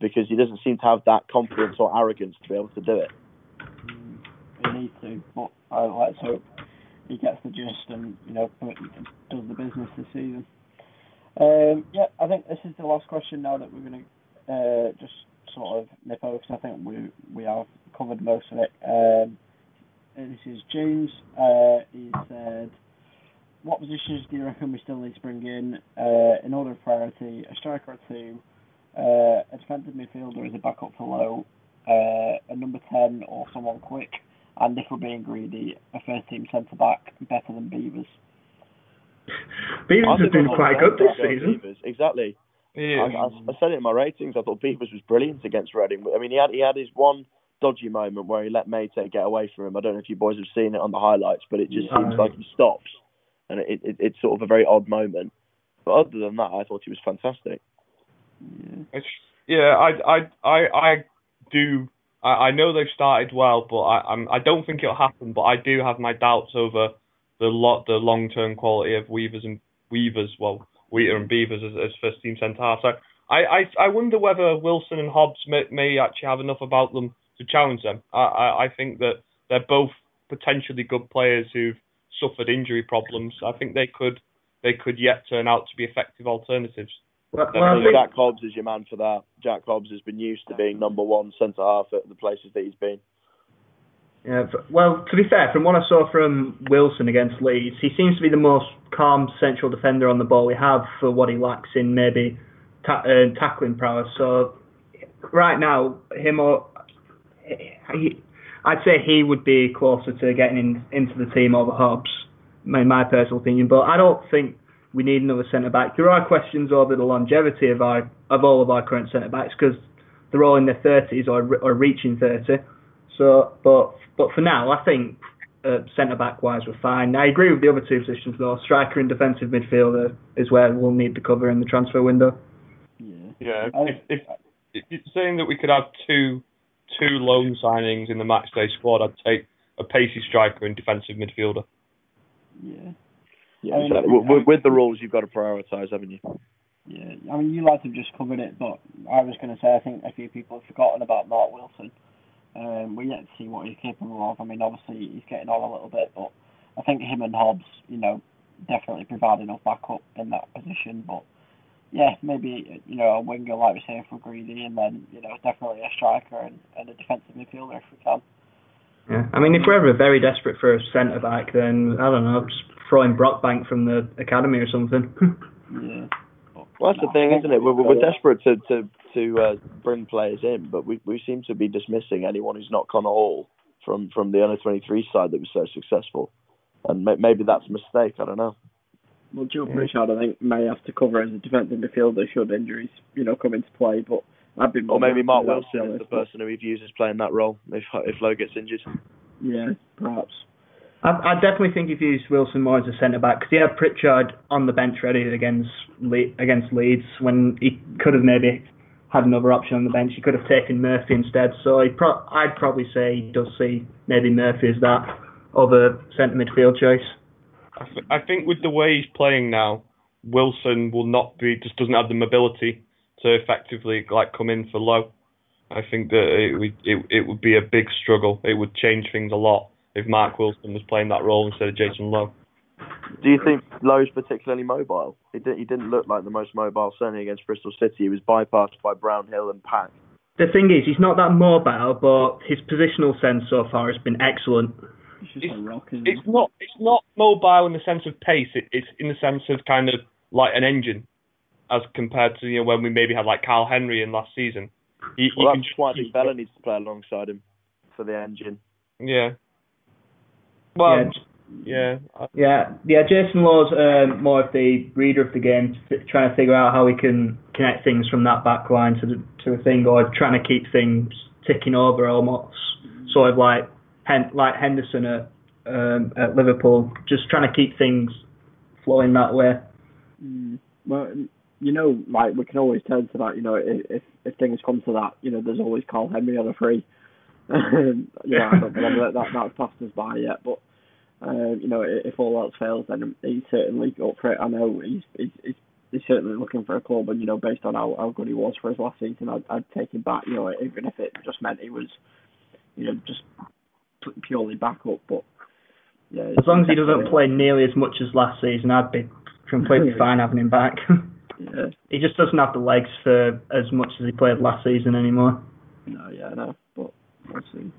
because he doesn't seem to have that confidence or arrogance to be able to do it. He needs to, but uh, let's hope he gets the gist and you know does the business this season. Um, yeah, I think this is the last question now that we're going to uh, just sort of nip over because I think we we have covered most of it. Um, this is James. Uh, he said, "What positions do you reckon we still need to bring in uh, in order of priority? A striker or two, uh, a defensive midfielder as a backup for Lowe, uh, a number 10 or someone quick, and if we're being greedy, a first team centre back better than Beevers. Beevers has been quite good this season. Beevers. Exactly. Yeah. I, I, said it in my ratings. I thought Beevers was brilliant against Reading. I mean, he had he had his one dodgy moment where he let Meite get away from him. I don't know if you boys have seen it on the highlights, but it just seems like he stops, and it, it, it's sort of a very odd moment. But other than that, I thought he was fantastic. Yeah, yeah I, I, I, I do. I, I know they've started well, but I, I'm, I don't think it'll happen. But I do have my doubts over the lot, the long term quality of Weavers and Weavers. Well, Wheater and Beevers as, as first team centre half. So I, I, I wonder whether Wilson and Hobbs may, may actually have enough about them to challenge them. I, I, I think that they're both potentially good players who've suffered injury problems. I think they could they could yet turn out to be effective alternatives. Well, well, think... Jack Hobbs is your man for that. Jack Hobbs has been used to being number one centre half at the places that he's been. Yeah, well, to be fair, from what I saw from Wilson against Leeds, he seems to be the most calm central defender on the ball we have for what he lacks in maybe ta- uh, tackling prowess. So right now, him or he, I'd say he would be closer to getting in, into the team over Hobbs, in my personal opinion. But I don't think we need another centre back. There are questions over the longevity of our of all of our current centre backs because they're all in their thirties or or reaching thirty. So, but but for now, I think uh, centre back wise we're fine. I agree with the other two positions though. Striker and defensive midfielder is where we'll need to cover in the transfer window. Yeah, yeah. If, if, if, if saying that we could have two two loan signings in the matchday squad, I'd take a pacey striker and defensive midfielder. Yeah. Yeah, exactly. With, with the rules, you've got to prioritise, haven't you? Yeah, I mean, you lads have just covered it, but I was going to say I think a few people have forgotten about Mark Wilson. Um, we yet to see what he's capable of. I mean, obviously he's getting on a little bit, but I think him and Hobbs, you know, definitely provide enough backup in that position. But yeah, maybe you know a winger like we say for Greedy, and then you know definitely a striker and, and a defensive midfielder if we can. Yeah, I mean, if we're ever very desperate for a centre back, then I don't know, just throw in Brockbank from the academy or something. yeah. *laughs* Well, that's the thing, isn't it? We're, we're desperate to to to uh, bring players in, but we we seem to be dismissing anyone who's not Connor Hall from from the under twenty three side that was so successful, and maybe that's a mistake. I don't know. Well, Joe Pritchard, I think, may have to cover as a defensive midfielder should injuries, you know, come into play. But I'd be or maybe Mark Wilson is the person who he views as playing that role if if Lowe gets injured. Yeah, perhaps. I, I definitely think if you use Wilson more as a centre back because he had Pritchard on the bench ready against Le- against Leeds when he could have maybe had another option on the bench. He could have taken Murphy instead. So pro- I'd probably say he does see maybe Murphy as that other centre midfield choice. I, th- I think with the way he's playing now, Wilson will not be just doesn't have the mobility to effectively like come in for Lowe. I think that it would it, it would be a big struggle. It would change things a lot if Mark Wilson was playing that role instead of Jason Lowe. Do you think Lowe's particularly mobile? He, did, he didn't look like the most mobile, certainly against Bristol City. He was bypassed by Brownhill and Pack. The thing is, he's not that mobile, but his positional sense so far has been excellent. It's, it's, it's not it's not mobile in the sense of pace. It, it's in the sense of kind of like an engine, as compared to you know when we maybe had like Karl Henry in last season. He, well, he that's why I think Vela needs to play alongside him for the engine. Yeah. Well, yeah. Yeah, yeah, yeah. Jason Lowe's um, more of the reader of the game, trying to figure out how he can connect things from that back line to the to a thing, or trying to keep things ticking over almost, sort of like like Henderson at um, at Liverpool, just trying to keep things flowing that way. Mm. Well, you know, like we can always turn to that. You know, if if things come to that, you know, there's always Karl Henry on a free. *laughs* yeah, I don't know that that passed us by yet, but um, you know, if all else fails, then he's certainly up for it. I know he's he's, he's certainly looking for a club, and you know, based on how, how good he was for his last season, I'd, I'd take him back. You know, even if it just meant he was, you know, just purely back up. But yeah, as long as he doesn't play nearly as much as last season, I'd be completely *laughs* fine having him back. *laughs* yeah, he just doesn't have the legs for as much as he played last season anymore. No, yeah, no, but see.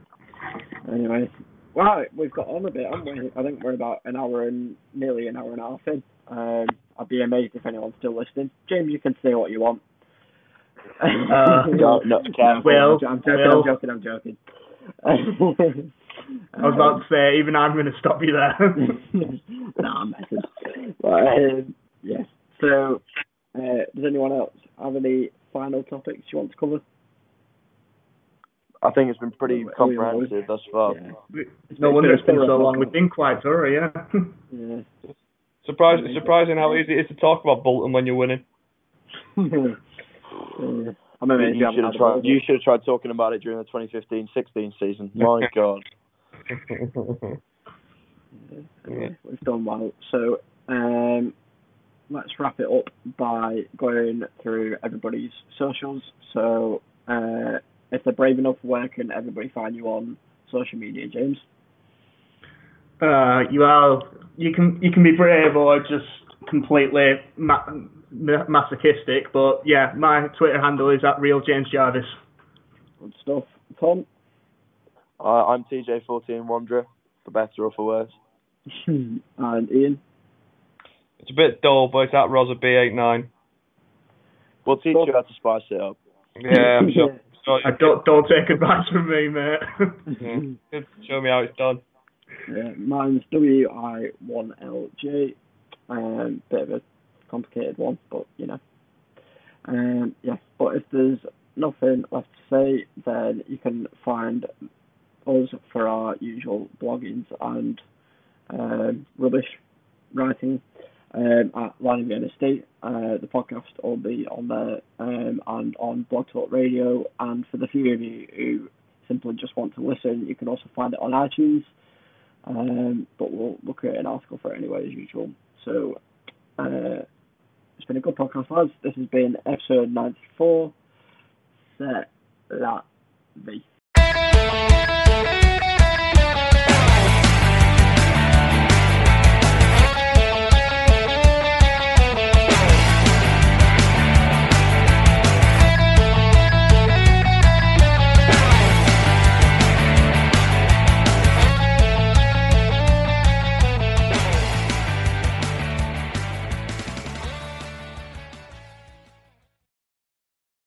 Anyway, well, we've got on a bit, haven't we? I think we're about an hour and nearly an hour and a half in. Um, I'd be amazed if anyone's still listening. James, you can say what you want. Uh, *laughs* no, no, no, Will, I'm joking, Will. I'm joking, I'm joking. *laughs* I was about to say, even I'm going to stop you there. *laughs* no, I'm messing. But, um, yeah. So, uh, does anyone else have any final topics you want to cover? I think it's been pretty Oh, comprehensive thus far. Yeah. no wonder it's been so long. We've been quite thorough, yeah. *laughs* Yeah. Surprising, surprising how easy it is to talk about Bolton when you're winning. yeah. I'm amazed You you, should haven't have had tried. You should have tried talking about it during the 2015-16 season. My *laughs* God. Yeah, we've done well. So um, let's wrap it up by going through everybody's socials. So uh, if they're brave enough, where can everybody find you on social media, James? Uh, you are you can you can be brave or just completely ma- ma- masochistic, but yeah, my Twitter handle is at real James Jarvis. Good stuff. Tom? Uh, I'm TJ14 Wanderer, for better or for worse. *laughs* and Ian? It's a bit dull, but it's at Rosa B89. We'll teach you how to spice it up. Yeah, I'm *laughs* sure. Sure I don't don't take advice from me, mate. yeah. Good. Show me how it's done. Yeah, mine's WI1LJ. Um, bit of a complicated one, but you know. Um, yeah, but if there's nothing left to say, then you can find us for our usual bloggings and um, rubbish writing um, at Again Estate. Uh, the podcast will be on there um, and on Blog Talk Radio. And for the few of you who simply just want to listen, you can also find it on iTunes. Um, but we'll, we'll create an article for it anyway, as usual. So uh, it's been a good podcast, lads. This has been episode 94. Set that V.